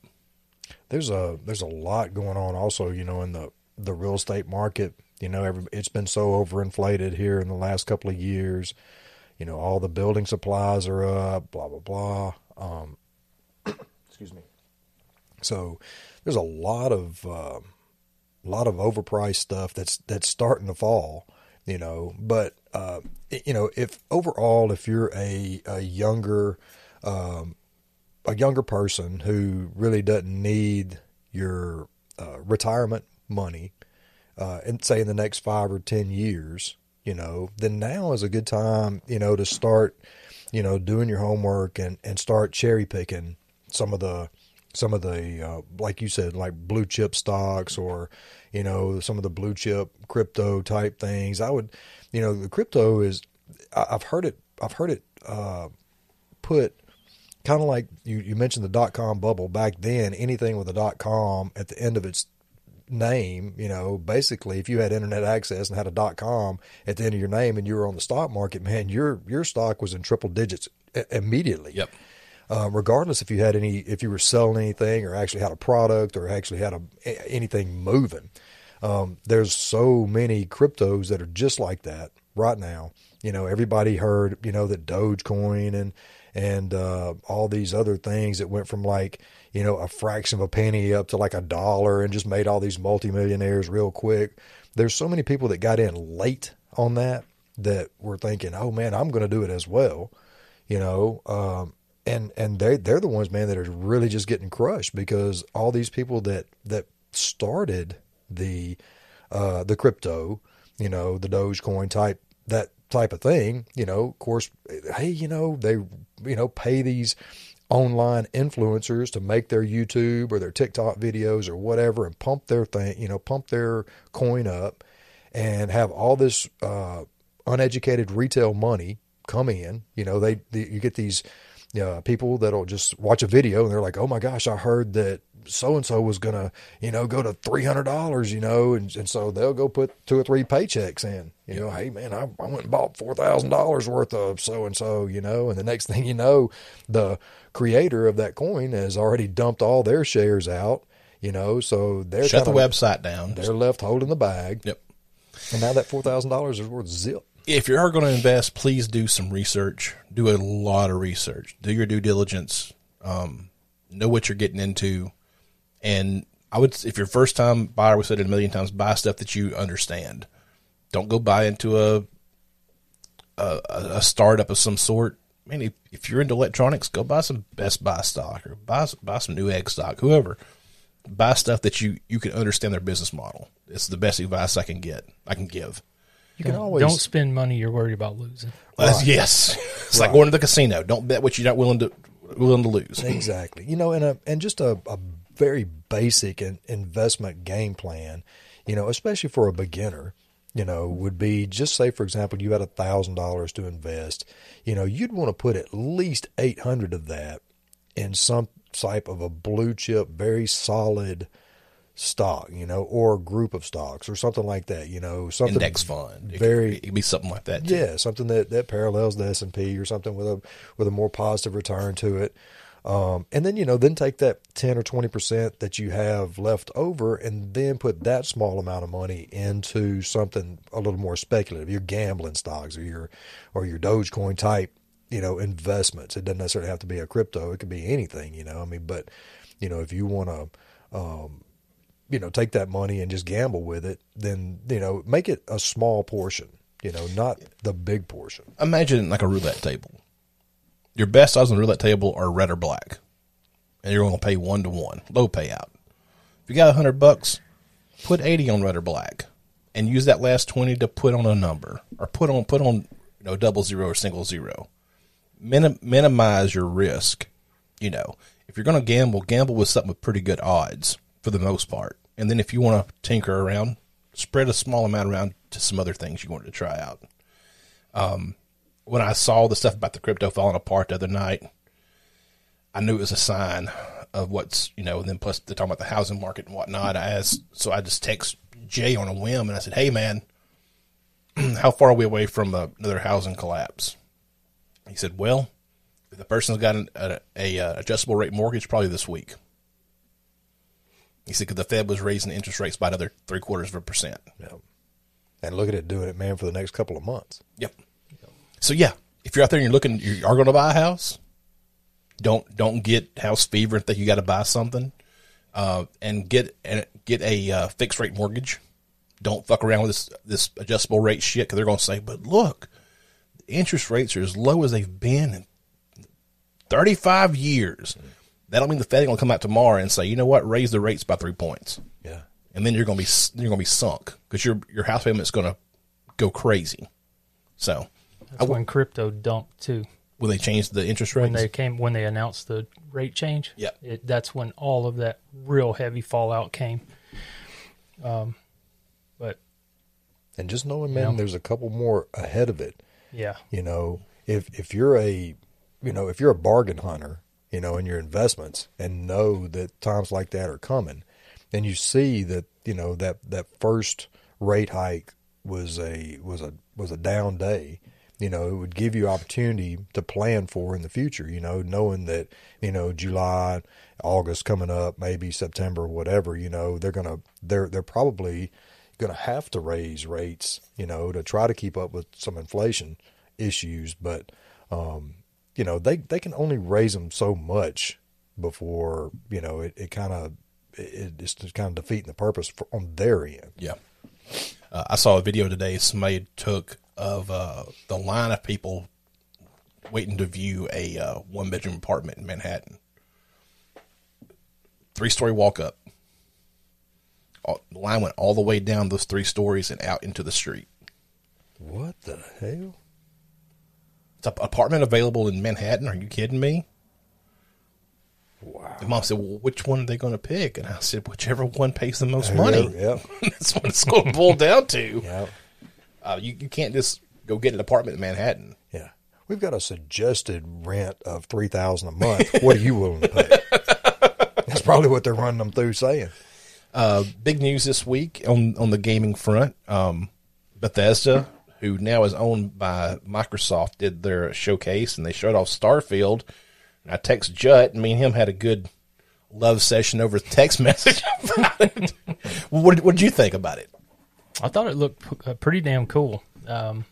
there's a there's a lot going on also you know in the the real estate market you know every, it's been so overinflated here in the last couple of years you know all the building supplies are up blah blah blah um (coughs) excuse me so there's a lot of uh, a lot of overpriced stuff that's that's starting to fall you know but uh, you know if overall if you're a, a younger um, a younger person who really doesn't need your uh, retirement money uh, and say in the next five or ten years, you know, then now is a good time, you know, to start, you know, doing your homework and and start cherry picking some of the some of the uh, like you said like blue chip stocks or you know some of the blue chip crypto type things i would you know the crypto is i've heard it i've heard it uh, put kind of like you, you mentioned the dot com bubble back then anything with a dot com at the end of its name you know basically if you had internet access and had a dot com at the end of your name and you were on the stock market man your your stock was in triple digits immediately Yep. Uh, regardless if you had any, if you were selling anything or actually had a product or actually had a, anything moving. Um, there's so many cryptos that are just like that right now. You know, everybody heard, you know, that Dogecoin and, and, uh, all these other things that went from like, you know, a fraction of a penny up to like a dollar and just made all these multimillionaires real quick. There's so many people that got in late on that that were thinking, oh man, I'm going to do it as well you know um, and and they they're the ones man that are really just getting crushed because all these people that that started the uh, the crypto you know the dogecoin type that type of thing you know of course hey you know they you know pay these online influencers to make their YouTube or their TikTok videos or whatever and pump their thing, you know, pump their coin up and have all this uh, uneducated retail money come in. You know, they, the, you get these uh, people that'll just watch a video and they're like, "Oh my gosh, I heard that so and so was gonna, you know, go to three hundred dollars, you know," and, and so they'll go put two or three paychecks in. You know, hey man, I, I went and bought four thousand dollars worth of so and so, you know, and the next (laughs) thing you know, the creator of that coin has already dumped all their shares out. You know, so they're Shut the kinda- website down. They're left holding the bag, Yep. and now that four thousand dollars is worth zip. If you are going to invest, please do some research. Do a lot of research. Do your due diligence. Um, know what you're getting into. And I would, if you're first time buyer, we said it a million times, buy stuff that you understand. Don't go buy into a a, a startup of some sort. I mean, if, if you're into electronics, go buy some Best Buy stock or buy buy some Newegg stock. Whoever, buy stuff that you you can understand their business model. It's the best advice I can get. I can give. You can always Don't spend money you're worried about losing. Uh, yes, (laughs) it's like going to the casino. Don't bet what you're not willing to willing to lose. Exactly. You know, and a and just a, a very basic in, investment game plan, you know, especially for a beginner, you know, would be just say for example you had a thousand dollars to invest, you know, you'd want to put at least eight hundred of that in some type of a blue chip, very solid stock, you know, or group of stocks or something like that, you know, something Index fund. It very could, it could be something like that. Too. yeah, something that, that parallels the S and P or something with a with a more positive return to it. Um, and then you know, then take that ten or twenty percent that you have left over, and then put that small amount of money into something a little more speculative. Your gambling stocks or your or your Dogecoin type, you know, investments. It doesn't necessarily have to be a crypto. It could be anything. You know, I mean, but you know, if you want to. Um, you know, take that money and just gamble with it, then, you know, make it a small portion, you know, not the big portion. Imagine like a roulette table. Your best odds on the roulette table are red or black, and you're going to pay one to one, low payout. If you got a hundred bucks, put eighty on red or black, and use that last twenty to put on a number or put on put on you know double zero or single zero. Minim, minimize your risk. You know, if you're going to gamble, gamble with something with pretty good odds for the most part. And then if you want to tinker around, spread a small amount around to some other things you wanted to try out. Um, when I saw the stuff about the crypto falling apart the other night, I knew it was a sign of what's you know. And then plus they're talking about the housing market and whatnot. I asked, so I just text Jay on a whim and I said, "Hey man, (clears throat) how far are we away from uh, another housing collapse?" He said, "Well, the person's got an, a, a, uh adjustable rate mortgage, probably this week." He said, "Because the Fed was raising interest rates by another three quarters of a percent." Yeah. And look at it doing it, man, for the next couple of months. Yep. So yeah, if you're out there and you're looking, you are going to buy a house. Don't don't get house fever and think you got to buy something, uh, and get and get a uh, fixed rate mortgage. Don't fuck around with this this adjustable rate shit because they're going to say, "But look, the interest rates are as low as they've been in 35 years." That don't mean the Fed going to come out tomorrow and say, "You know what? Raise the rates by three points." Yeah. and then you're going to be you're going to be sunk because your your house payment's going to go crazy. So That's when crypto dumped too. when they changed the interest rates, When they came, when they announced the rate change, Yeah, it, that's when all of that real heavy fallout came. Um, but And just knowing, man, Yeah. there's a couple more ahead of it. yeah, You know, if if you're a, you know, if you're a bargain hunter, you know, in your investments, and know that times like that are coming, and you see that, you know, that that first rate hike was a was a was a down day. You know, it would give you opportunity to plan for in the future. You know, knowing that you know July, August coming up, maybe September, whatever. You know, they're gonna they're they're probably to have to raise rates, you know, to try to keep up with some inflation issues. But, um, you know, they, they can only raise them so much before, you know, it, it kind of, it, it's just kind of defeating the purpose for, on their end. Yeah. Uh, I saw a video today somebody took of uh, the line of people waiting to view a uh, one bedroom apartment in Manhattan. Three story walk up. All, the line went all the way down those three stories and out into the street. What the hell? Apartment available in Manhattan. Are you kidding me? Wow. And mom said, "Well, which one are they going to pick?" And I said, "Whichever one pays the most money." Yep. (laughs) That's what it's going to boil down to. Yep. Uh, you, you can't just go get an apartment in Manhattan. Yeah. We've got a suggested rent of three thousand a month. What are you willing to pay? (laughs) That's probably what they're running them through saying. Uh, big news this week on on the gaming front. Um, Bethesda, who now is owned by Microsoft, did their showcase and they showed off Starfield. And I text Jut, and me and him had a good love session over text (laughs) message about it. what what did you think about it? I thought it looked uh, pretty damn cool. Um,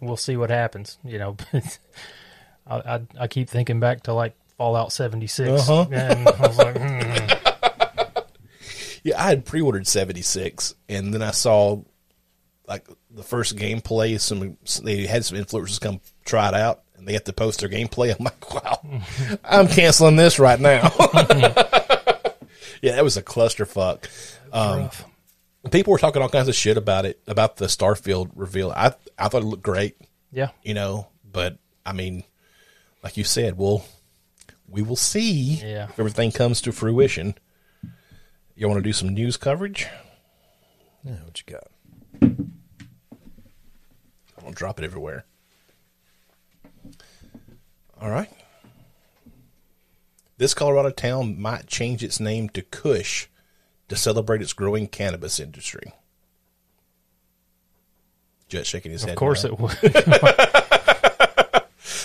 we'll see what happens. You know, (laughs) I, I I keep thinking back to like Fallout seventy six, Uh-huh. and I was like, hmm. (laughs) Yeah, I had pre-ordered 76, and then I saw like the first gameplay. Some they had some influencers come try it out, and they have to post their gameplay. (laughs) I'm like, wow, (laughs) I'm canceling this right now. (laughs) yeah, that was a clusterfuck. Um, people were talking all kinds of shit about it, about the Starfield reveal. I I thought it looked great, yeah, you know, but I mean, like you said, we'll we will see Yeah. if everything comes to fruition. You want to do some news coverage? Yeah, what you got? Drop it everywhere. All right. This Colorado town might change its name to Kush to celebrate its growing cannabis industry. Jut shaking his head. of course no. it would. (laughs)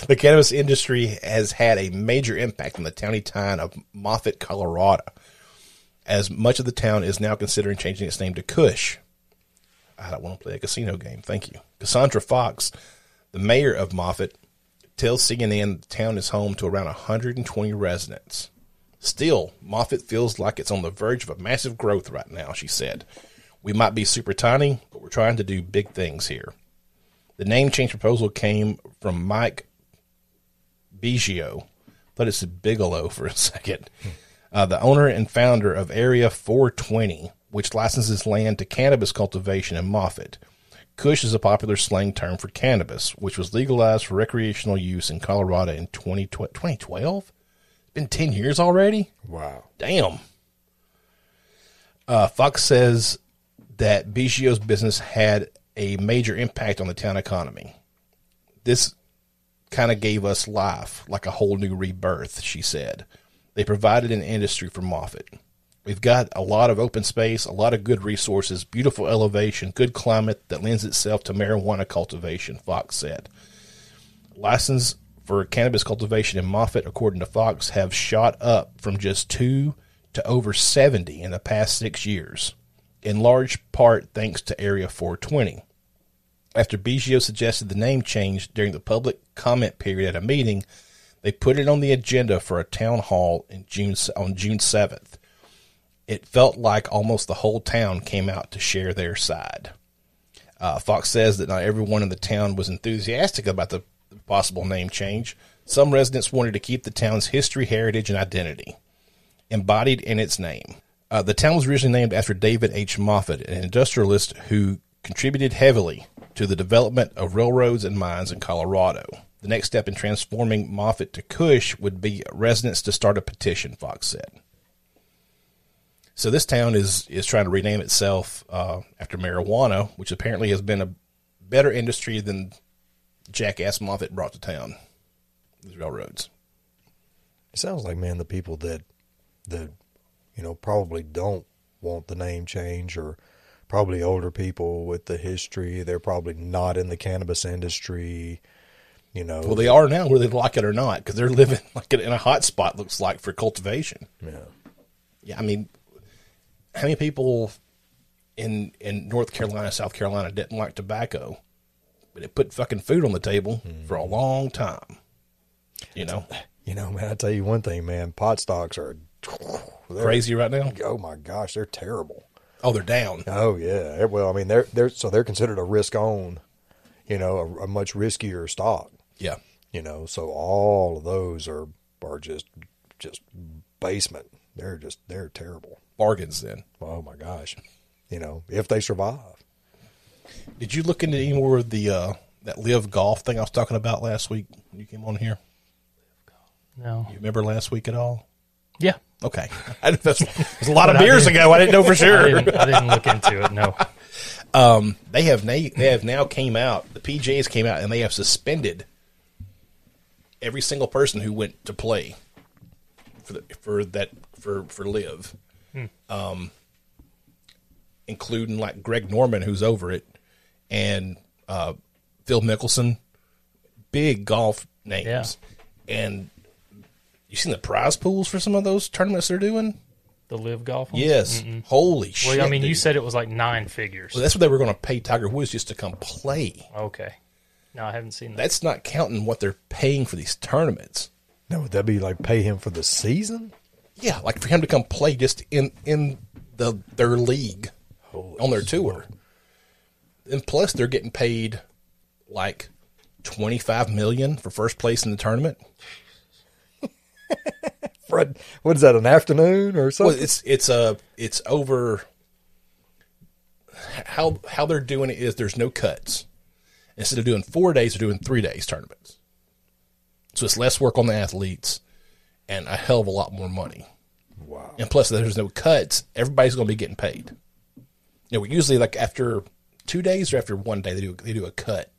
The cannabis industry has had a major impact on the towny town of Moffat, Colorado, as much of the town is now considering changing its name to Kush. I don't want to play a casino game. Thank you. Cassandra Fox, the mayor of Moffat, tells CNN the town is home to around 120 residents. Still, Moffat feels like it's on the verge of a massive growth right now, she said. We might be super tiny, but we're trying to do big things here. The name change proposal came from Mike Biggio. Thought it's Bigelow for a (laughs) second. Uh, the owner and founder of Area 420, which licenses land to cannabis cultivation in Moffat. Kush is a popular slang term for cannabis, which was legalized for recreational use in Colorado in 20, 2012. It's been 10 years already? Wow. Damn. Uh, Fox says that Biggio's business had a major impact on the town economy. This kind of gave us life, like a whole new rebirth, she said. They provided an industry for Moffat. We've got a lot of open space, a lot of good resources, beautiful elevation, good climate that lends itself to marijuana cultivation, Fox said. License for cannabis cultivation in Moffat, according to Fox, have shot up from just two to over 70 in the past six years, in large part thanks to Area 420. After Biggio suggested the name change during the public comment period at a meeting, they put it on the agenda for a town hall in June on June 7th. It felt like almost the whole town came out to share their side. Uh, Fox says that not everyone in the town was enthusiastic about the possible name change. Some residents wanted to keep the town's history, heritage, and identity embodied in its name. Uh, the town was originally named after David H. Moffat, an industrialist who contributed heavily to the development of railroads and mines in Colorado. The next step in transforming Moffat to Kush would be residents to start a petition, Fox said. So this town is is trying to rename itself uh, after marijuana, which apparently has been a better industry than jackass Moffat brought to town. These railroads. It sounds like man the people that that you know probably don't want the name change or probably older people with the history. They're probably not in the cannabis industry. You know, Well, they are now, whether they like it or not, because they're (laughs) living like in a hot spot. Looks like for cultivation. yeah. Yeah, I mean, how many people in in North Carolina, South Carolina didn't like tobacco, but it put fucking food on the table for a hmm. long time. You know, You know, man, I tell you one thing, man, pot stocks are crazy right now. Oh my gosh, they're terrible. Oh, they're down. Oh yeah. Well, I mean, they're they're so they're considered a risk on, you know, a, a much riskier stock. Yeah, You know, so all of those are are just just basement. They're just they're terrible. Bargains. Then, Oh my gosh. You know, if they survive. did you look into any more of the uh, that LIV golf thing I was talking about last week when you came on here? No. You remember last week at all? Yeah. Okay, (laughs) I, that's, it (laughs) a lot of But I beers ago. I didn't know for I sure. didn't, I didn't look into it. No. (laughs) Um, they have na- they have now came out. The PGA came out and they have suspended every single person who went to play for the, for that for for LIV, um, including like Greg Norman who's over it, and uh, Phil Mickelson, big golf names, and you seen the prize pools for some of those tournaments they're doing? The LIV golf. ones? Yes, holy shit! Well, I mean, you said it was like nine figures. Well, that's what they were going to pay Tiger Woods just to come play. okay. No, I haven't seen that. That's not counting what they're paying for these tournaments. Now would that be like pay him for the season? Yeah, like for him to come play just in in the their league on their tour, and plus they're getting paid like twenty five million for first place in the tournament. (laughs) Fred, what is that? An afternoon or Well, something? it's it's a it's over. How how they're doing it is there's no cuts. Instead of doing four days, they're doing three days tournaments. So it's less work on the athletes, and a hell of a lot more money. wow. And plus, there's no cuts. Everybody's going to be getting paid. You know, usually like after two days or after one day, they do they do a cut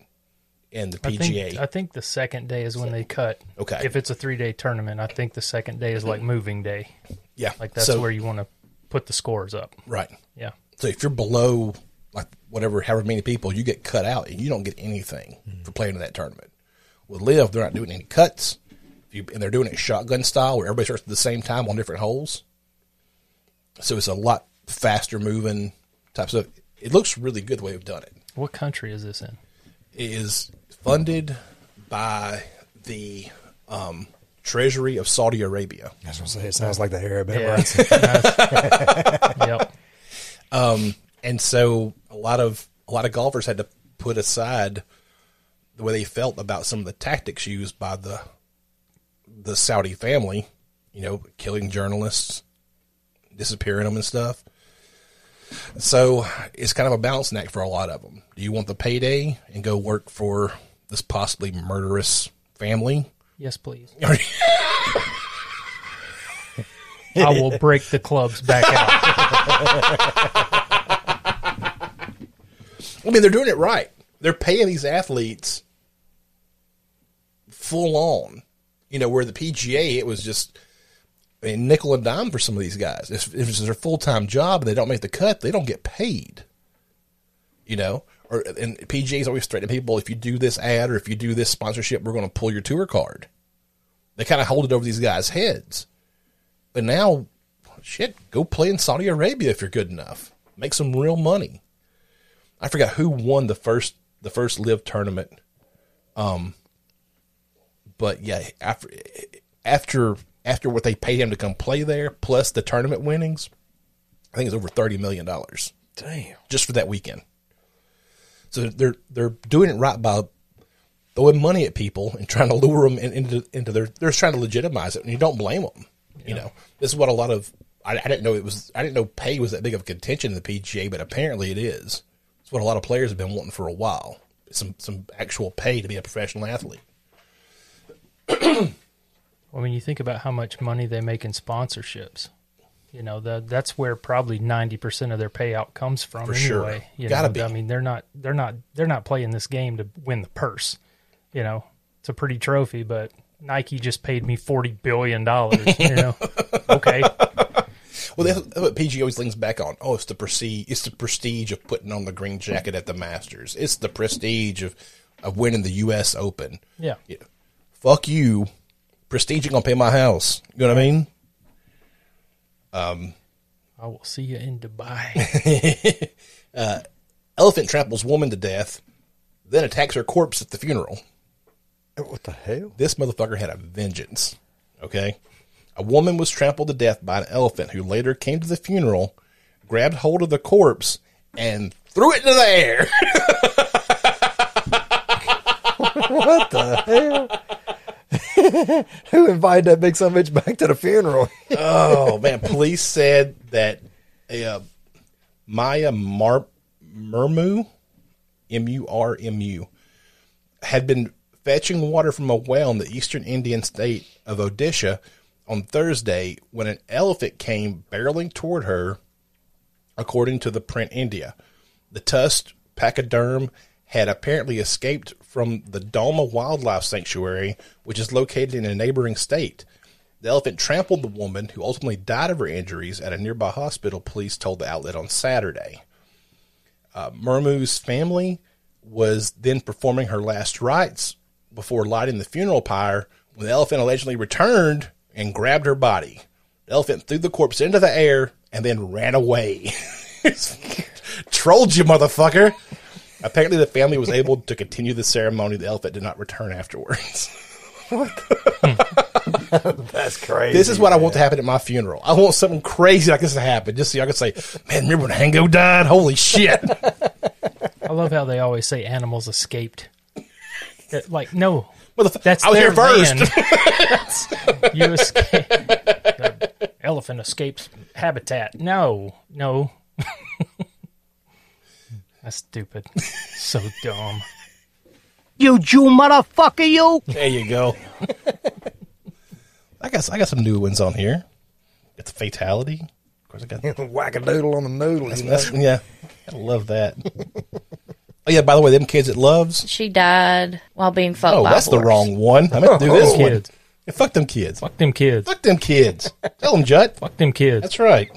in the I PGA. think, I think the second day is when they cut. Okay. If it's a three day tournament, I think the second day is like moving day. yeah, Like that's so, where you want to put the scores up. right. Yeah. So if you're below like whatever, however many people, you get cut out and you don't get anything mm-hmm. for playing in that tournament. With LIV, they're not doing any cuts, if you, and they're doing it shotgun style where everybody starts at the same time on different holes. So it's a lot faster moving type stuff. It looks really good the way we've done it. What country is this in? It is funded by the um, Treasury of Saudi Arabia. I was going to say, it sounds like the Arab Yeah. Emirates. (laughs) yep. (laughs) Um, and so a lot of a lot of golfers had to put aside the way they felt about some of the tactics used by the the Saudi family, you know, killing journalists, disappearing them and stuff. So it's kind of a balancing act for a lot of them. Do you want the payday and go work for this possibly murderous family? Yes, please. (laughs) I will break the clubs back out. I mean, they're doing it right. They're paying these athletes full on. You know, where the PGA, it was just mean, nickel and dime for some of these guys. If, if it's their full time job and they don't make the cut, they don't get paid. You know, or and PGA's always threatening people: if you do this ad or if you do this sponsorship, we're going to pull your tour card. They kind of hold it over these guys' heads. But now, shit, go play in Saudi Arabia if you're good enough. Make some real money. I forgot who won the first the first LIV tournament. Um, but yeah, after after after what they paid him to come play there, plus the tournament winnings, I think it's over thirty million dollars Damn. just for that weekend. So they're they're doing it right by throwing money at people and trying to lure them in, into into their they're trying to legitimize it, and you don't blame them. You know, this is what a lot of I, I didn't know it was. I didn't know pay was that big of a contention in the PGA, but apparently it is. It's what a lot of players have been wanting for a while. Some some actual pay to be a professional athlete. (clears throat) I mean, you think about how much money they make in sponsorships. You know, that that's where probably ninety percent of their payout comes from. For sure. You Gotta know, be. I mean, they're not they're not they're not playing this game to win the purse. You know, it's a pretty trophy, but Nike just paid me forty billion dollars. You know, (laughs) okay, Well, that's that's what PG always leans back on. Oh, it's the prestige. It's the prestige of putting on the green jacket at the Masters. It's the prestige of of winning the U.S. Open. yeah, Yeah. Fuck you. Prestige ain't gonna pay my house. You know what I mean? Um, I will see you in Dubai. (laughs) Uh, elephant tramples woman to death, then attacks her corpse at the funeral. Eh, what the hell? This motherfucker had a vengeance. Okay? A woman was trampled to death by an elephant who later came to the funeral, grabbed hold of the corpse, and threw it into the air. (laughs) What the hell? (laughs) Who invited that big son of bitch back to the funeral? (laughs) oh, man. Police said that uh, Maya Mar- Murmu, M U R M U, had been fetching water from a well in the eastern Indian state of Odisha on Thursday when an elephant came barreling toward her, according to the print India. The tusked pachyderm had apparently escaped from the Dalma Wildlife Sanctuary, which is located in a neighboring state. The elephant trampled the woman, who ultimately died of her injuries at a nearby hospital, police told the outlet on Saturday. Uh, Murmu's family was then performing her last rites before lighting the funeral pyre when the elephant allegedly returned and grabbed her body. The elephant threw the corpse into the air and then ran away. (laughs) Trolled you, motherfucker. Apparently, the family was able to continue the ceremony. The elephant did not return afterwards. (laughs) That's crazy. This is what I want to happen at my funeral. I want something crazy like this to happen, just so y'all can say, "Man, remember when Hango died? Holy shit!" (laughs) I love how they always say animals escaped. Uh, like, no, Motherf- that's I was their here first. land. (laughs) That's- you escape. The elephant escapes habitat. No, no. That's stupid. (laughs) So dumb. You Jew motherfucker, you! There you go. I got I got some new ones on here. It's fatality. Of course, I got (laughs) wackadoodle on the noodle. you know? that's, yeah. I love that. oh yeah. By the way, them kids at Loves. She died while being fucked Oh, by a that's the horse. wrong one. I meant to do this Fuck one. kids. Yeah, fuck them kids. Fuck them kids. Fuck them kids. Tell them, Jut. Fuck them kids. That's right.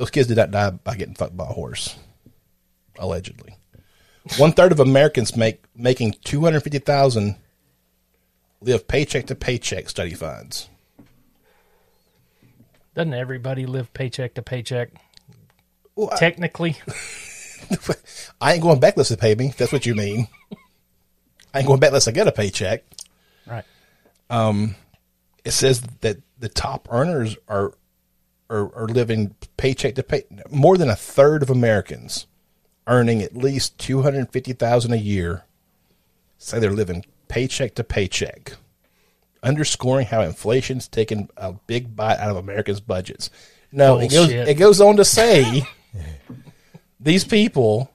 Those kids did not die by getting fucked by a horse, allegedly. One third of Americans make making two hundred fifty thousand live paycheck to paycheck. Study finds. Doesn't everybody live paycheck to paycheck? Well, I- Technically, (laughs) I ain't going back unless they pay me. if That's what you mean. I ain't going back unless I get a paycheck. right? Um, It says that the top earners are are, are living paycheck to pay. More than a third of Americans earning at least two hundred fifty thousand a year say they're living paycheck to paycheck, underscoring how inflation's taken a big bite out of Americans' budgets. No, it goes it goes on to say (laughs) these people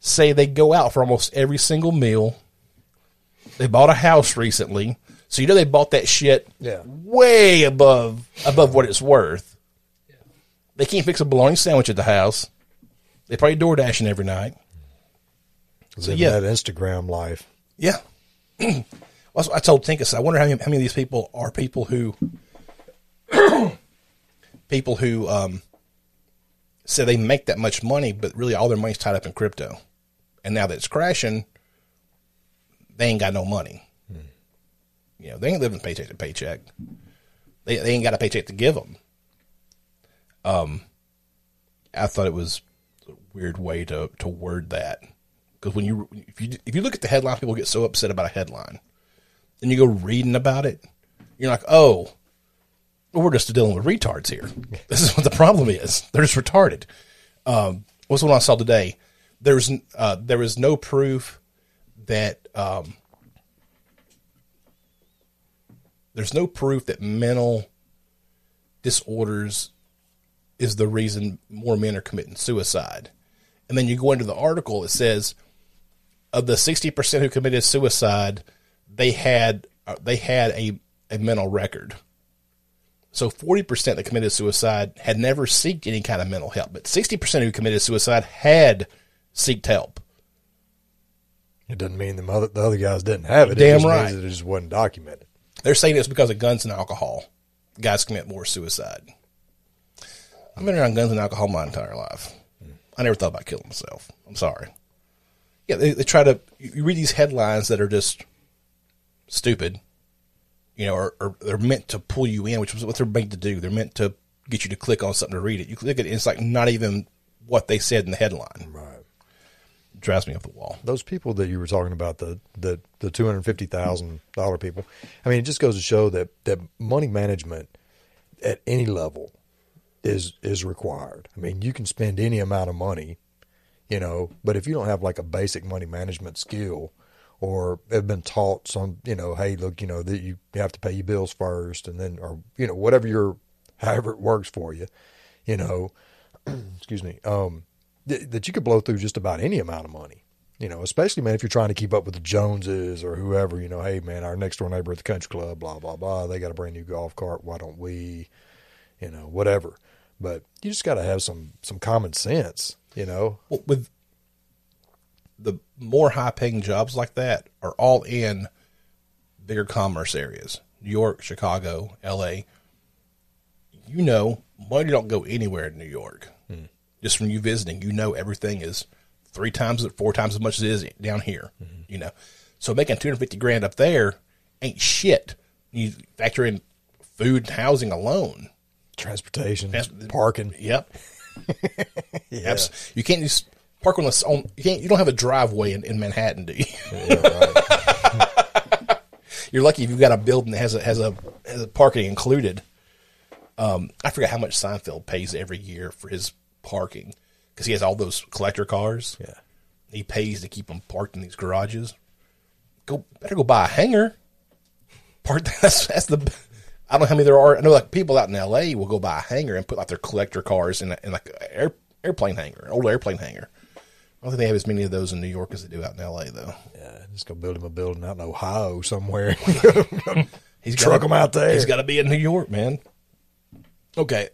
say they go out for almost every single meal. They bought a house recently, so you know they bought that shit Yeah. way above above what it's worth. They can't fix a bologna sandwich at the house. They probably door dashing every night. Living yeah. that Instagram life. Yeah. (clears throat) well, I told Tinkus. I wonder how many, how many of these people are people who (clears throat) people who um, say they make that much money, but really all their money's tied up in crypto, and now that it's crashing, they ain't got no money. You know, they ain't living paycheck to paycheck. They they ain't got a paycheck to give them. Um, I thought it was a weird way to to word that because when you if you if you look at the headline, people get so upset about a headline. Then you go reading about it, you're like, oh, we're just dealing with retards here. (laughs) This is what the problem is. They're just retarded. Um, what's the one I saw today? There's uh, there is no proof that um, there's no proof that mental disorders is the reason more men are committing suicide. And then you go into the article, it says of the 60% who committed suicide, they had uh, they had a, a mental record. So 40% that committed suicide had never sought any kind of mental help, but 60% who committed suicide had sought help. It doesn't mean the other, the other guys didn't have it. Damn it just right. Means it just wasn't documented. They're saying it's because of guns and alcohol. Guys commit more suicide. I've been around guns and alcohol my entire life. I never thought about killing myself. I'm sorry. Yeah, they, they try to. You read these headlines that are just stupid, you know, or, or they're meant to pull you in, which is what they're meant to do. They're meant to get you to click on something to read it. You click it, it's like not even what they said in the headline. Right. Drives me off the wall. Those people that you were talking about, the the the two hundred fifty thousand dollar people. I mean, it just goes to show that that money management at any level is is required. I mean, you can spend any amount of money, you know, but if you don't have like a basic money management skill or have been taught some, you know, hey, look, you know, that you have to pay your bills first and then or you know, whatever your however it works for you, you know, (clears throat) excuse me, um th- that you could blow through just about any amount of money. You know, especially man, if you're trying to keep up with the Joneses or whoever, you know, hey man, our next door neighbor at the country club, blah blah blah, they got a brand new golf cart. Why don't we? You know, whatever. But you just got to have some some common sense. You know, Well, with the more high paying jobs like that are all in bigger commerce areas New York, Chicago, LA. You know, money don't go anywhere in New York. Just from you visiting, you know everything is three times, or four times as much as it is down here. You know, so making two hundred fifty grand up there ain't shit. You factor in food and housing alone. transportation, Trans- parking. Yep. (laughs) Abs- You can't just park on the on. You can't. You don't have a driveway in, in Manhattan, do you? Yeah, right. (laughs) You're lucky if you've got a building that has a has a has a parking included. Um, I forget how much Seinfeld pays every year for his parking because he has all those collector cars. yeah. He pays to keep them parked in these garages. Go better go buy a hangar. Park (laughs) that's that's the. I don't know how many there are. I know like people out in L.A. will go buy a hangar and put like their collector cars in, a, in like an air, airplane hangar, an old airplane hangar. I don't think they have as many of those in New York as they do out in L.A. though. Yeah, just go build him a building out in Ohio somewhere. (laughs) He's Truck 'em out there. He's got to be in New York, man. Okay,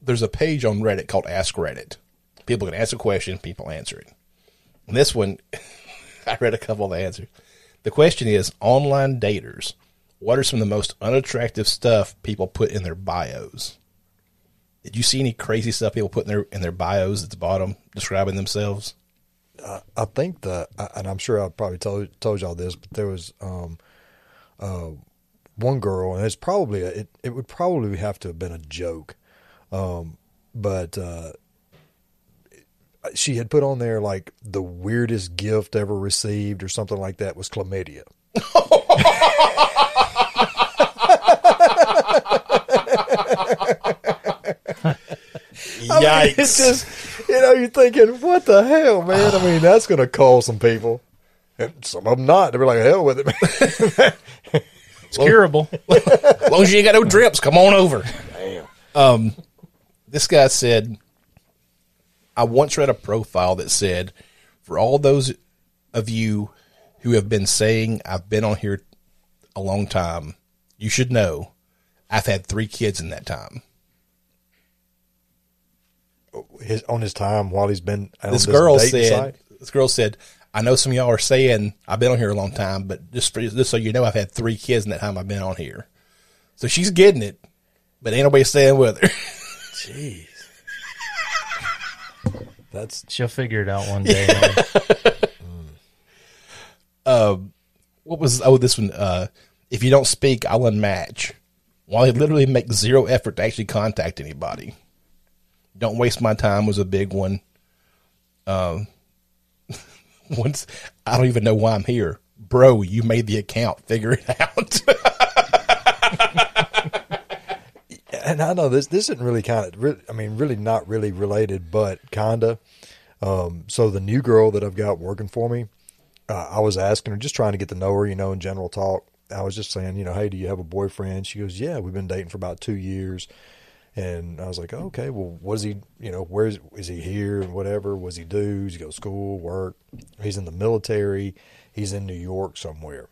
there's a page on Reddit called Ask Reddit. People can ask a question, people answer it. And this one, (laughs) I read a couple of the answers. The question is: online daters. What are some of the most unattractive stuff people put in their bios? Did you see any crazy stuff people put in their in their bios at the bottom describing themselves? I think the, and I'm sure I probably told told y'all this, but there was um, uh, one girl, and it's probably a, it it would probably have to have been a joke, um, but uh, she had put on there like the weirdest gift ever received or something like that was chlamydia. (laughs) Yikes! It's just, you know, you're thinking, what the hell, man? I mean, that's going to call some people. And some of them not. They'll be like, hell with it, man. It's curable. as long as you ain't got no drips, come on over. Damn. Um, this guy said, I once read a profile that said, for all those of you who have been saying I've been on here a long time, you should know I've had three kids in that time. his, on his time while he's been on This girl said, site. this girl said, I know some of y'all are saying I've been on here a long time, but just for, just so you know, I've had three kids in that time I've been on here. So she's getting it, but ain't nobody staying with her. (laughs) Jeez. That's She'll figure it out one day. (laughs) man. what was oh this one uh if you don't speak i'll unmatch. While he literally makes zero effort to actually contact anybody. Don't waste my time was a big one. Um (laughs) once i don't even know why i'm here. Bro you made the account. Figure it out (laughs) and I know this this isn't really kind of re- I mean really not really related but kinda um so the new girl that I've got working for me uh, I was asking her just trying to get to know her you know in general talk I was just saying you know hey do you have a boyfriend she goes yeah we've been dating for about 2 years And I was like, okay, well, what is he? You know, where is, is he here and whatever? Was he do? Does he go to school, work? He's in the military. He's in New York somewhere.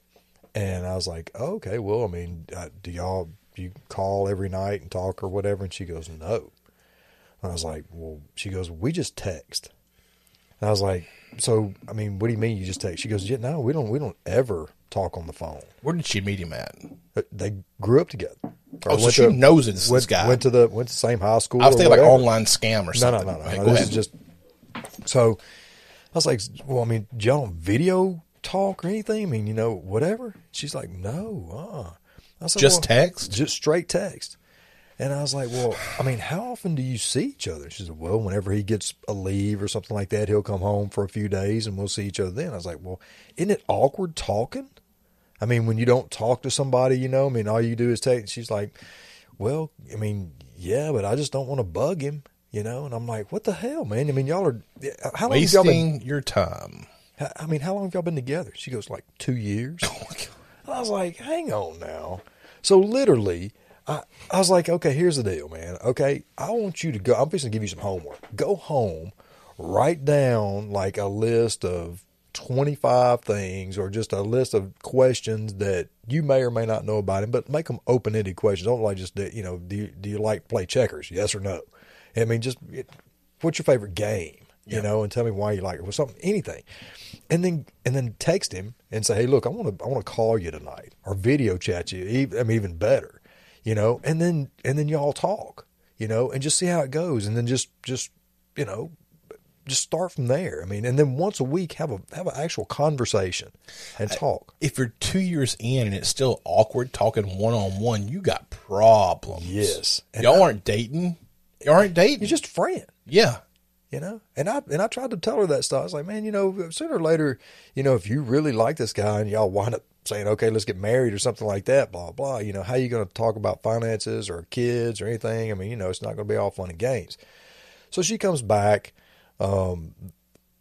And I was like, okay, well, I mean, uh, do y'all you call every night and talk or whatever? And she goes, no. And I was like, well, she goes, we just text. And I was like, so I mean, what do you mean you just text? She goes, yeah, no, we don't, we don't ever talk on the phone. Where did she meet him at? Uh, They grew up together. Or Oh, so she to- knows it's went, this guy. Went to the went to the same high school. I was thinking like online scam or something. no, no, no. No. go This ahead. is just so. I was like, well, I mean, do y'all don't video talk or anything? I mean, you know, whatever. She's like, no, uh. I said, Just well, text? just straight text. And I was like, well, I mean, how often do you see each other? She said, well, whenever he gets a leave or something like that, he'll come home for a few days and we'll see each other then. I was like, well, isn't it awkward talking? I mean, when you don't talk to somebody, you know, I mean, all you do is text. She's like, well, I mean, yeah, but I just don't want to bug him, you know? And I'm like, what the hell, man? I mean, y'all are, how long have y'all been, Wasting your time. I mean, how long have y'all been together? She goes, like two years. (laughs) Oh And I was like, hang on now. So literally, I, I was like, okay, here's the deal, man. Okay, I want you to go. I'm just gonna give you some homework. Go home, write down like a list of 25 things or just a list of questions that you may or may not know about him, but make them open-ended questions. Don't like just, you know, do you, do you like play checkers? Yes or no? I mean, just what's your favorite game? You know, and tell me why you like it. or something, anything, and then and then text him and say, hey, look, I want to I want to call you tonight or video chat you. Even, I mean, even better, you know. And then and then y'all talk, you know, and just see how it goes, and then just just you know, just start from there. I mean, and then once a week have a have an actual conversation and talk. If you're two years in and it's still awkward talking one on one, you got problems. Yes. And Y'all aren't dating. Y'all aren't dating. You're just a friend. yeah. You know? And i and i tried to tell her that stuff. I was like man you know sooner or later you know if you really like this guy and y'all wind up saying okay let's get married or something like that blah blah you know how you going to talk about finances or kids or anything? I mean you know it's not going to be all fun and games. So she comes back um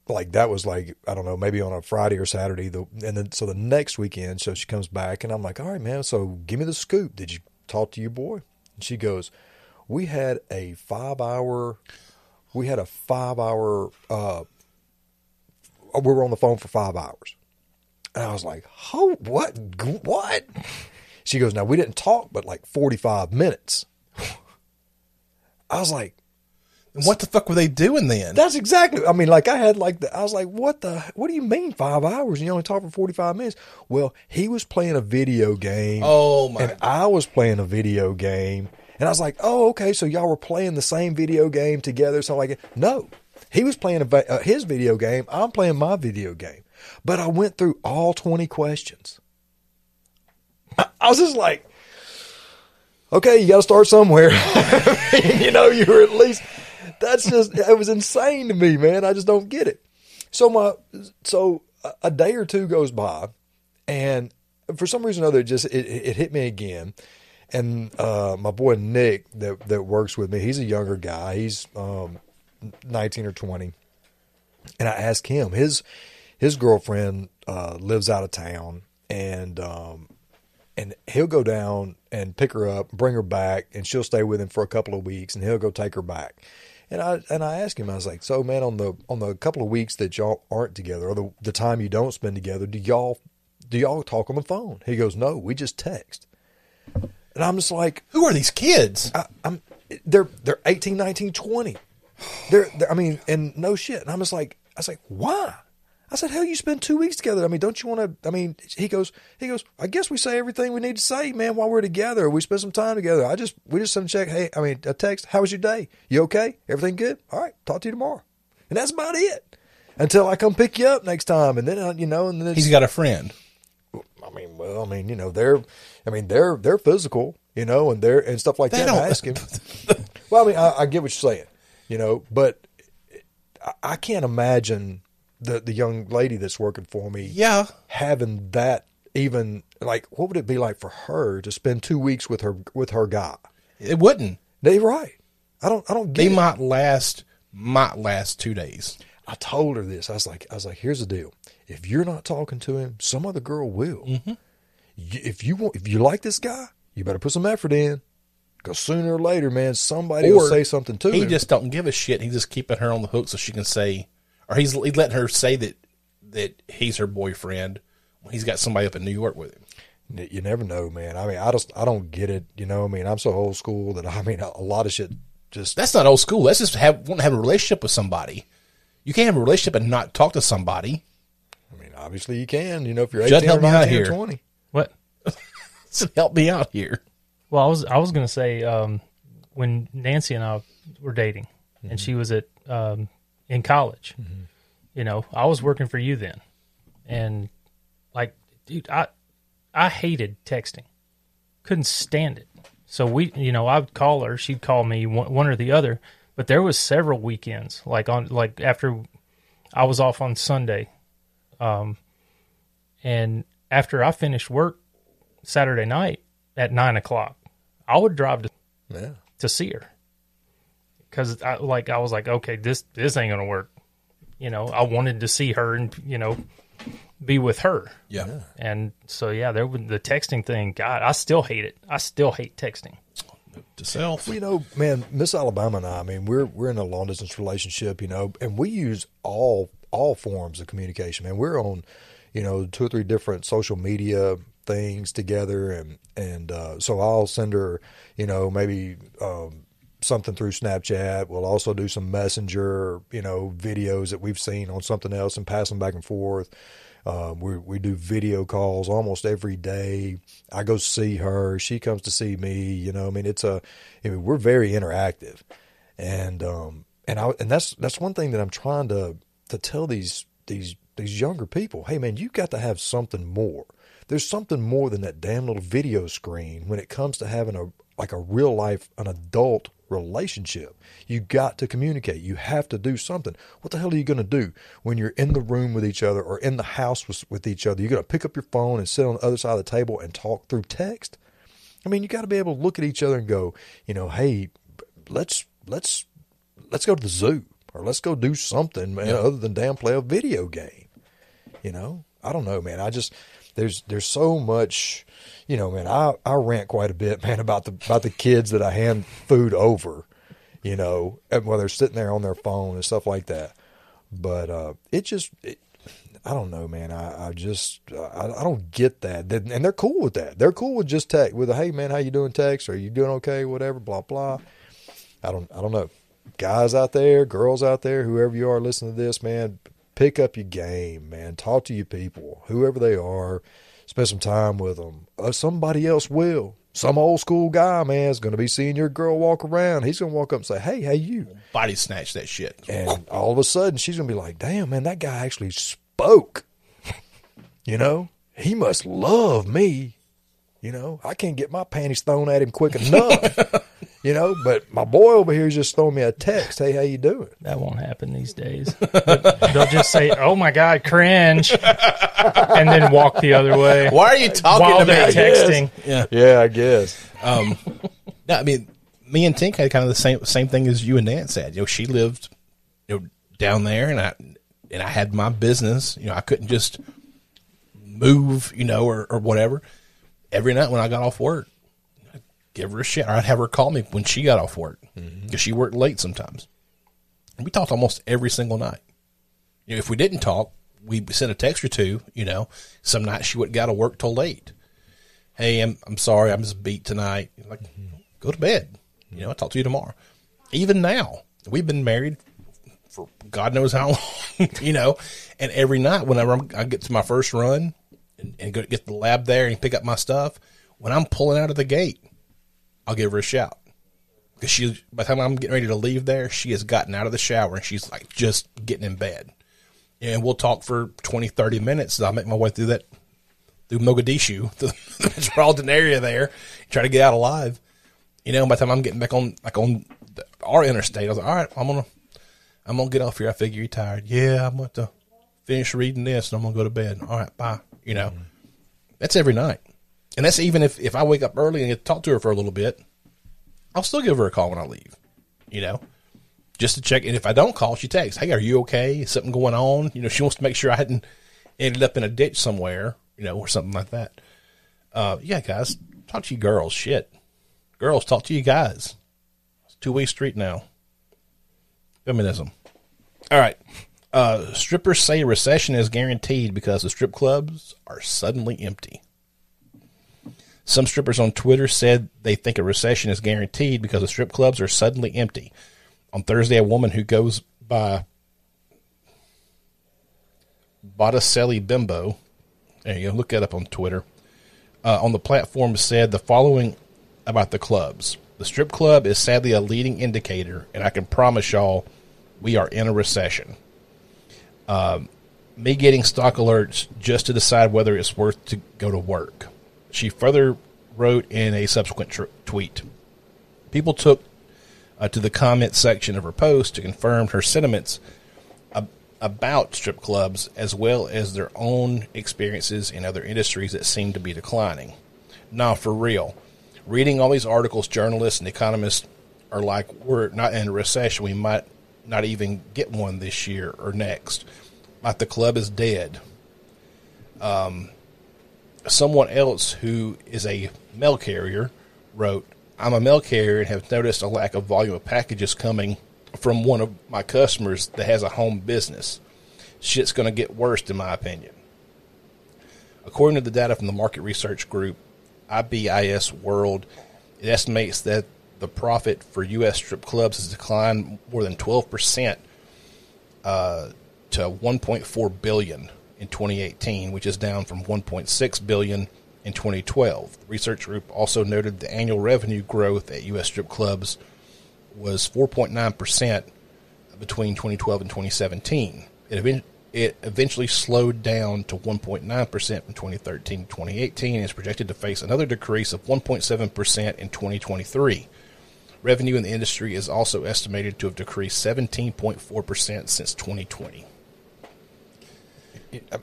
like that was like i don't know maybe on a friday or saturday the and then so the next weekend so she comes back and i'm like all right man so give me the scoop. Did you talk to your boy? And she goes we had a five hour we had a five hour uh we were on the phone for five hours and i was like oh what what she goes now we didn't talk but like 45 minutes (sighs) i was like What the fuck were they doing then? that's exactly i mean like i had like the, i was like what the what do you mean five hours and you only talk for 45 minutes well he was playing a video game oh my! and I was playing a video game, and I was like, "Oh, okay, so y'all were playing the same video game together." So I'm like, no, he was playing a, uh, his video game. I'm playing my video game, but I went through all 20 questions. I, (laughs) I was just like, "Okay, you got to start somewhere." (laughs) you know, you were at least. That's just it was insane to me, man. I just don't get it. So my so a- day or two goes by, and for some reason or other, it just it, it hit me again. And uh, my boy Nick that that works with me, he's a younger guy. He's um, nineteen or twenty, and I asked him his his girlfriend uh, lives out of town, and um, and he'll go down and pick her up, bring her back, and she'll stay with him for a couple of weeks, and he'll go take her back. And I and I asked him, I was like, so man, on the on the couple of weeks that y'all aren't together, or the the time you don't spend together, do y'all do y'all talk on the phone? He goes, no, we just text. And I'm just like, Who are these kids? I, I'm they're they're 18, 19, 20. They're, they're I mean, and no shit. And I'm just like, I was like, why? I said, hell, you spend two weeks together. I mean, don't you want to? I mean, he goes, he goes. I guess we say everything we need to say, man, while we're together. We spend some time together. I just, we just send a check. Hey, I mean, a text. How was your day? You okay? Everything good? All right. Talk to you tomorrow. And that's about it. Until I come pick you up next time, and then uh, you know, and then it's, He's got a friend. I mean, well, I mean, you know, they're, I mean, they're they're physical, you know, and they're and stuff like They that. don't- I ask him. (laughs) well, I mean, I, I get what you're saying, you know, but I, I can't imagine the the young lady that's working for me, Yeah. having that even like what would it be like for her to spend two weeks with her with her guy? It wouldn't. They right. I don't I don't get They it. might last. Might last two days. I told her this. I was like, I was like, here's the deal. If you're not talking to him, some other girl will. Mm-hmm. If you want, if you like this guy, you better put some effort in. Because sooner or later, man, somebody will say something to he him. He just don't give a shit. He's just keeping her on the hook so she can say, or he's, he's letting her say that that he's her boyfriend when he's got somebody up in New York with him. you never know, man. I mean, I just I don't get it. You know, I mean, I'm so old school that (laughs) I mean, a lot of shit just That's not old school. That's just have want to have a relationship with somebody. You can't have a relationship and not talk to somebody. Obviously you can. You know, if you're Jut, 18 or me out 19 or here. 20. What? (laughs) Help me out here. Well, I was I was gonna say um, when Nancy and I were dating, and she was at um, in college. You know, I was working for you then, and like, dude, I I hated texting, couldn't stand it. So we, you know, I'd call her, she'd call me, one, one or the other. But there was several weekends, like on like after I was off on Sunday, um, and after I finished work Saturday night at nine o'clock, I would drive to Yeah. to see her because I like I was like, okay, this this ain't gonna work. You know, I wanted to see her and you know be with her, Yeah. and so yeah, there was the texting thing. God, I still hate it. I still hate texting. To self. Well, you know, man, Miss Alabama and I, I mean, we're we're in a long distance relationship, you know, and we use all all forms of communication. Man, we're on, you know, two or three different social media things together, and and uh, so I'll send her, you know, maybe um, something through Snapchat. We'll also do some messenger, you know, videos that we've seen on something else and pass them back and forth. Um, we we do video calls almost every day. I go see her. She comes to see me. You know, I mean, it's a. I mean, we're very interactive, and um, and I and that's that's one thing that I'm trying to to tell these these these younger people. Hey, man, you got to have something more. There's something more than that damn little video screen when it comes to having a like a real life an adult relationship. You got to communicate. You have to do something. What the hell are you going to do when you're in the room with each other or in the house with, with each other? You're going to pick up your phone and sit on the other side of the table and talk through text. I mean, you got to be able to look at each other and go, you know, hey, let's let's let's go to the zoo or let's go do something, man, other than damn play a video game. You know, I don't know, man. I just there's there's so much, you know, man. I I rant quite a bit, (laughs) man, about the about the kids that I hand food over, you know, and while they're sitting there on their phone and stuff like that. But uh, it just, it, I don't know, man. I, I just, I, I don't get that, and they're cool with that. They're cool with just text, with a hey, man, how you doing? Text, are you doing okay? Whatever, blah blah. I don't, I don't know. Guys out there, girls out there, whoever you are listening to this, man, pick up your game, man. Talk to your people, whoever they are. Spend some time with them. Uh, somebody else will. Some old school guy, man, is going to be seeing your girl walk around. He's going to walk up and say, "Hey, how you?" Body snatch that shit. And all of a sudden, she's going to be like, "Damn, man, that guy actually spoke." (laughs) You know, he must love me. You know, I can't get my panties thrown at him quick (laughs) enough. You know, but my boy over here is just throwing me a text. Hey, how you doing? That won't happen these days. They'll just say, "Oh my god, cringe," and then walk the other way Why are you talking while to they're me? texting. Yeah. Yeah, I guess. Um, no, I mean, me and Tink had kind of the same same thing as you and Dan said. You know, she lived, you know, down there, and I and I had my business. You know, I couldn't just move, you know, or or whatever. Every night when I got off work, I'd give her a shit, or I'd have her call me when she got off work mm-hmm. because she worked late sometimes. And we talked almost every single night. You know, if we didn't talk, we sent a text or two. You know, some nights she wouldn't got to work till late hey, I'm I'm sorry, I'm just beat tonight. Like, mm-hmm. go to bed. You know, I'll talk to you tomorrow. Even now, we've been married for God knows how (laughs) long, you know, and every night whenever I'm, I get to my first run and, and go get the lab there and pick up my stuff, when I'm pulling out of the gate, I'll give her a shout. Because she, by the time I'm getting ready to leave there, she has gotten out of the shower and she's like just getting in bed. And we'll talk for 20, 30 minutes. I'll make my way through that through Mogadishu, (laughs) the, the metropolitan area there, try to get out alive. You know, by the time I'm getting back on like on the, our interstate, I was like, all right, I'm gonna I'm gonna get off here. I figure you're tired. Yeah, I'm going to finish reading this and I'm gonna go to bed. All right, bye. You know, mm-hmm. that's every night, and that's even if if I wake up early and get to talk to her for a little bit, I'll still give her a call when I leave. You know. Just to check, and if I don't call, she texts, "Hey, are you okay? Is something going on?" You know, she wants to make sure I hadn't ended up in a ditch somewhere, you know, or something like that. Uh, yeah, guys, talk to you girls. Shit, Girls, talk to you guys. It's two way street now. Feminism. All right. Uh, strippers say recession is guaranteed because the strip clubs are suddenly empty. Some strippers on Twitter said they think a recession is guaranteed because the strip clubs are suddenly empty. On Thursday, a woman who goes by Botticelli Bimbo, there you go, look that up on Twitter, uh, on the platform said the following about the clubs. The strip club is sadly a leading indicator, and I can promise y'all we are in a recession. Um, me getting stock alerts just to decide whether it's worth to go to work. She further wrote in a subsequent tr- tweet. People took uh, to the comment section of her post to confirm her sentiments ab- about strip clubs as well as their own experiences in other industries that seem to be declining. Now, for real, reading all these articles, journalists and economists are like, we're not in a recession. We might not even get one this year or next. Like the club is dead. Um, someone else who is a mail carrier wrote, I'm a mail carrier and have noticed a lack of volume of packages coming from one of my customers that has a home business. Shit's going to get worse, in my opinion. According to the data from the market research group IBIS World, it estimates that the profit for U.S. strip clubs has declined more than 12% uh, to 1.4 billion in 2018, which is down from 1.6 billion in 2012. The research group also noted the annual revenue growth at U.S. strip clubs was 4.9 percent between 2012 and 2017. It, eventually slowed down to 1.9 percent from 2013 to 2018, and is projected to face another decrease of 1.7 percent in 2023. Revenue in the industry is also estimated to have decreased 17.4 percent since 2020.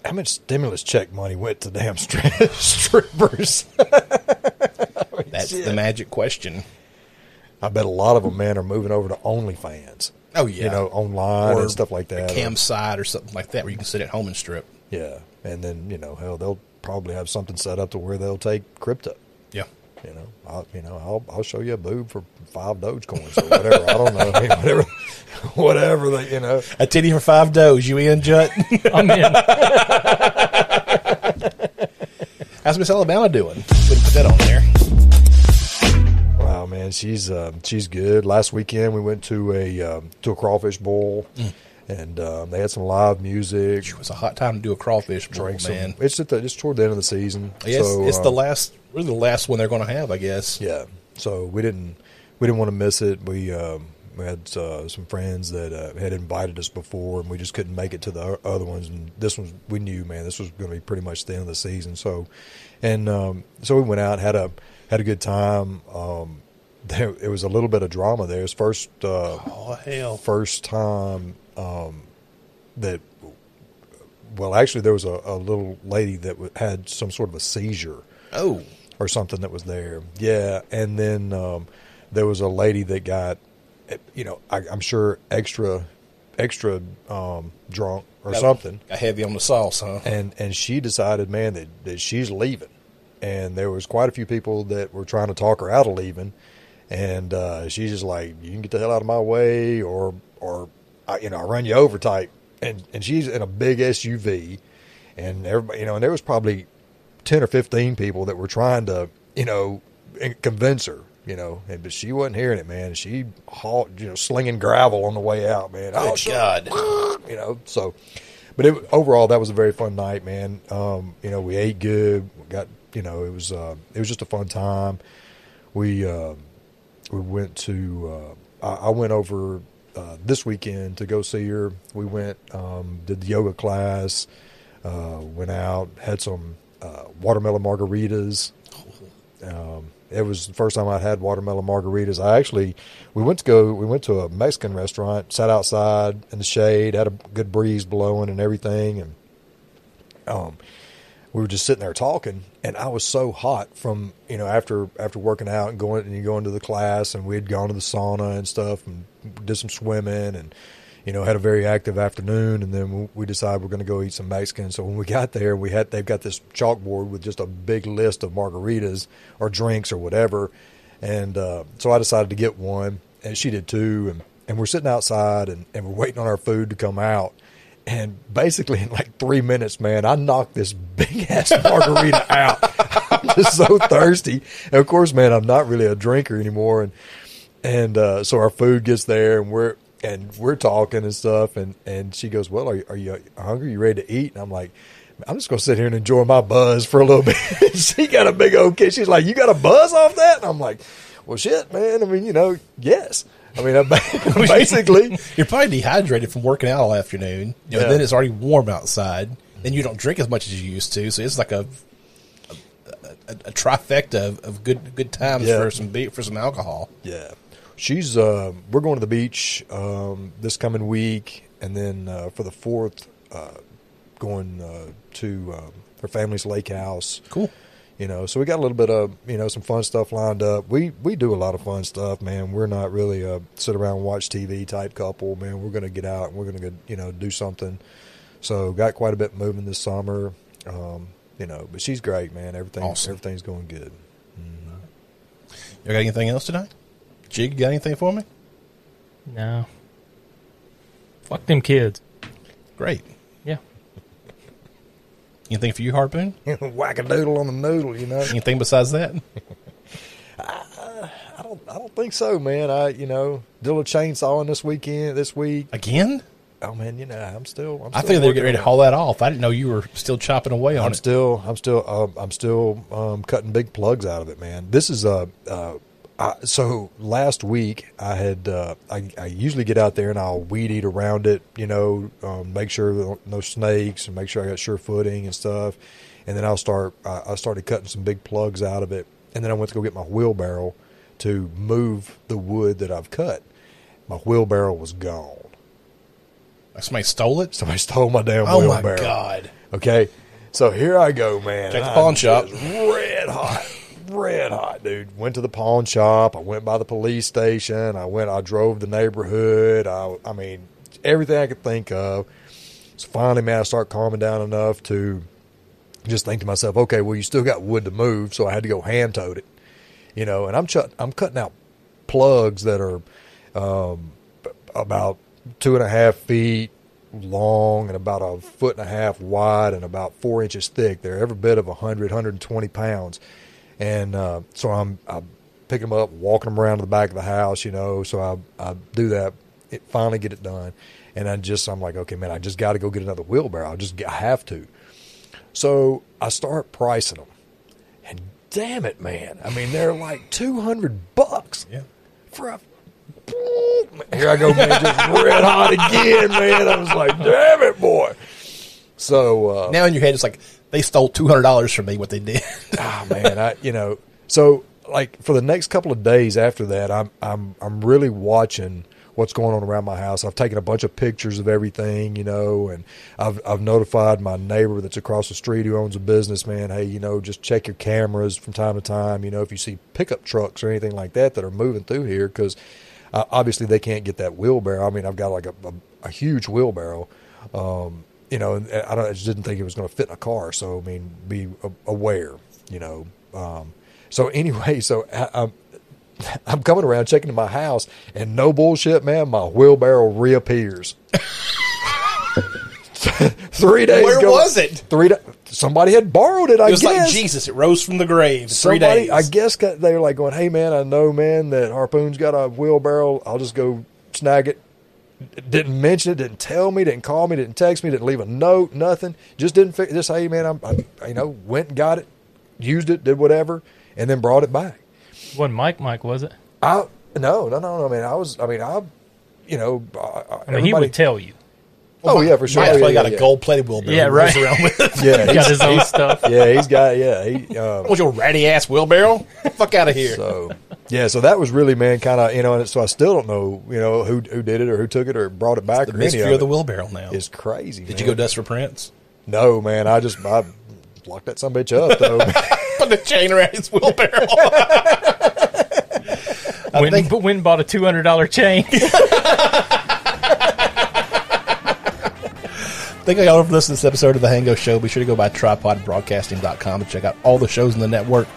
How much stimulus check money went to damn stri- (laughs) strippers? (laughs) That's the magic question. I bet a lot of them, man, are moving over to OnlyFans. Oh yeah, You know, online Or and stuff like a that. campsite or something like that, where you can sit at home and strip. Yeah, and then you know, hell, they'll probably have something set up to where they'll take crypto. Yeah, You know, I'll, you know, I'll I'll show you a boob for five Dogecoins or whatever. I don't know, (laughs) whatever, whatever they, you know. a titty for five does. You in, Jut? (laughs) I'm in. (laughs) How's Miss Alabama doing? Couldn't put that on there. Wow, man, she's um, she's good. Last weekend we went to a um, to a crawfish boil, and um, they had some live music. It was a hot time to do a crawfish boil, Drank some. man. It's at the it's toward the end of the season. Yes, so, it's the um, last, really the last one they're going to have, I guess. Yeah, so we didn't we didn't want to miss it. We um, we had uh, some friends that uh, had invited us before, and we just couldn't make it to the other ones. And this one we knew, man, this was going to be pretty much the end of the season. So, and um, so we went out had a had a good time. Um, there it was a little bit of drama there. It's first uh, Oh hell! first time um, that well actually there was a, a little lady that had some sort of a seizure Oh, or something that was there. Yeah, and then um, there was a lady that got, you know, I, I'm sure extra, extra um, drunk or got- something, Got heavy on the sauce, huh? and and she decided, man, that, that she's leaving, and there was quite a few people that were trying to talk her out of leaving, and uh, she's just like, you can get the hell out of my way, or or I, you know, I run you over type, and and she's in a big SUV, and everybody, you know, and there was probably ten or fifteen people that were trying to, you know, convince her, you know, and but she wasn't hearing it, man. She hauled, you know, slinging gravel on the way out, man. Oh, Good God! (laughs) you know. So, but it, overall, that was a very fun night, man. Um, you know, we ate good. We got, you know, it was uh, it was just a fun time. We uh, we went to. Uh, I, I went over uh, this weekend to go see her. We went um, did the yoga class. Uh, went out, had some uh, watermelon margaritas. Um, it was the first time I'd had watermelon margaritas. I actually, we went to go, we went to a Mexican restaurant, sat outside in the shade, had a good breeze blowing and everything, and um, we were just sitting there talking, and I was so hot from you know after after working out and going and going to the class, and we had gone to the sauna and stuff, and did some swimming, and you know had a very active afternoon, and then we decided we're going to go eat some Mexican. So when we got there, we had they've got this chalkboard with just a big list of margaritas or drinks or whatever, And uh, so I decided to get one, and she did too. And, and we're sitting outside, and, and we're waiting on our food to come out. And basically, in like three minutes, man, I knocked this big (laughs) ass margarita out. I'm just so thirsty. And of course, man, I'm not really a drinker anymore. And and uh, so our food gets there, and we're and we're talking and stuff. And, and she goes, "Well, are you, are you hungry? You ready to eat?" And I'm like, "I'm just gonna sit here and enjoy my buzz for a little (laughs) bit." she got a big old kiss. She's like, "You got a buzz off that?" And I'm like, "Well, shit, man. I mean, you know, yes." I mean, (laughs) (laughs) basically, You're probably dehydrated from working out all afternoon. You know, Yeah. Then it's already warm outside. Then you don't drink as much as you used to. So it's like a a, a trifecta of, of good good times Yeah. for some be- for some alcohol. Yeah, she's. Uh, we're going to the beach um, this coming week, and then uh, for the fourth, uh, going uh, to um, her family's lake house. Cool. You know, so we got a little bit of you know some fun stuff lined up. We we do a lot of fun stuff, man. We're not really a sit around and watch TV type couple, man. We're going to get out and we're going to go, you know do something. So got quite a bit moving this summer. Um, you know, but she's great, man. Everything Awesome. everything's going good. You got anything else tonight? Jig, you got anything for me? No. Fuck them kids. Great. Yeah. Anything for you, Harpoon? (laughs) Whack a doodle on the noodle, you know. Anything besides that? (laughs) I don't. I don't think so, man. I, you know, did a little chainsawing this weekend. This week. Again? Oh man, you know, I'm still. I'm I still figured they're getting ready to on it. haul that off. I didn't know you were still chopping away on it. I'm it. still. I'm still. Uh, I'm still um, cutting big plugs out of it, man. This is a. Uh, I, so last week I had. Uh, I, I usually get out there and I'll weed eat around it. You know, um, make sure there no snakes and make sure I got sure footing and stuff. And then I'll start. Uh, I started cutting some big plugs out of it, and then I went to go get my wheelbarrow to move the wood that I've cut. My wheelbarrow was gone. Somebody stole it? Somebody stole my damn Oh, my wheelbarrow. God. Okay, so here I go, man. Check the pawn shop. Red hot, red hot, dude. Went to the pawn shop. I went by the police station. I went. I drove the neighborhood. I, I mean, everything I could think of. So finally, man, I start calming down enough to just think to myself, okay, well, you still got wood to move, so I had to go hand tote it, you know. And I'm ch- I'm cutting out plugs that are um, about two and a half feet long and about a foot and a half wide and about four inches thick. They're every bit of 100, 120 pounds. And uh, so I'm, I'm picking them up, walking them around to the back of the house, you know. So I, I do that, it, finally get it done. And I just, I'm like, okay, man, I just got to go get another wheelbarrow. I just, I have to. So I start pricing them. And damn it, man. I mean, they're like 200 bucks Yeah. for a. Here I go, man, just red hot again, man. I was like, damn it, boy. So, uh, Now in your head, it's like they stole two hundred dollars from me. What they did? (laughs) ah, man, I, you know, so like for the next couple of days after that, I'm, I'm, I'm really watching what's going on around my house. I've taken a bunch of pictures of everything, you know, and I've, I've notified my neighbor that's across the street who owns a business, man. Hey, you know, just check your cameras from time to time. You know, if you see pickup trucks or anything like that that are moving through here, because uh, obviously they can't get that wheelbarrow. I mean, I've got like a, a, a huge wheelbarrow. Um, you know, I, don't, I just didn't think it was going to fit in a car. So, I mean, be aware, you know. Um, so, anyway, so (laughs) I, I'm, I'm coming around checking in my house, and no bullshit, man, my wheelbarrow reappears. (laughs) Three days Where go- was it? Three. Somebody had borrowed it. I It was guess. like Jesus. It rose from the grave. Three Somebody, days. I guess, got, they were like going, "Hey, man, I know, man, that Harpoon's got a wheelbarrow. I'll just go snag it." Didn't mention it. Didn't tell me. Didn't call me. Didn't text me. Didn't leave a note. Nothing. Just didn't. Fi- just hey, man, I'm, I, you know, went and got it, used it, did whatever, and then brought it back. Wasn't Mike Mike, was it? I no, no, no, no. I mean, I was. I mean, I, you know, I, I, I mean, he would tell you. Oh yeah, for sure. Mike's Yeah, probably yeah, got yeah. a gold plated wheelbarrow. Yeah, he rolls right. Around with it. (laughs) Yeah, He got his own stuff. yeah, he's got yeah. He, (laughs) um, What's your ratty ass wheelbarrow? Fuck out of here. So yeah, so that was really man, kind of you know, and so I still don't know you know who who did it or who took it or brought it back the or any mystery of of the it. wheelbarrow now. Is crazy. Did man. you go dust for prints? No, man. I just I locked that some bitch up though. (laughs) Put the chain around his wheelbarrow. Went, think- went and bought a two hundred dollar chain. Thank you all for listening to this episode of The Hango Show. Be sure to go by tripodbroadcasting.com and check out all the shows in the network.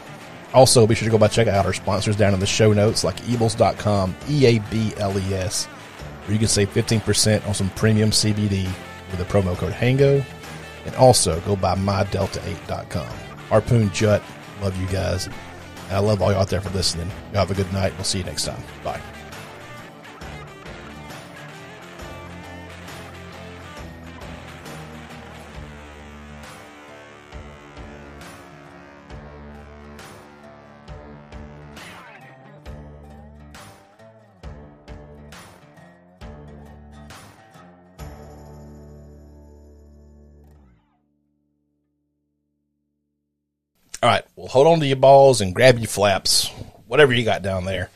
Also, be sure to go by check out our sponsors down in the show notes like eables.com, E A B L E S, where you can save 15% on some premium CBD with the promo code HANGO. And also go by mydelta8.com. Harpoon Jut, love you guys. And I love all you out there for listening. You have a good night. We'll see you next time. Bye. All right. Well, hold on to your balls and grab your flaps, whatever you got down there.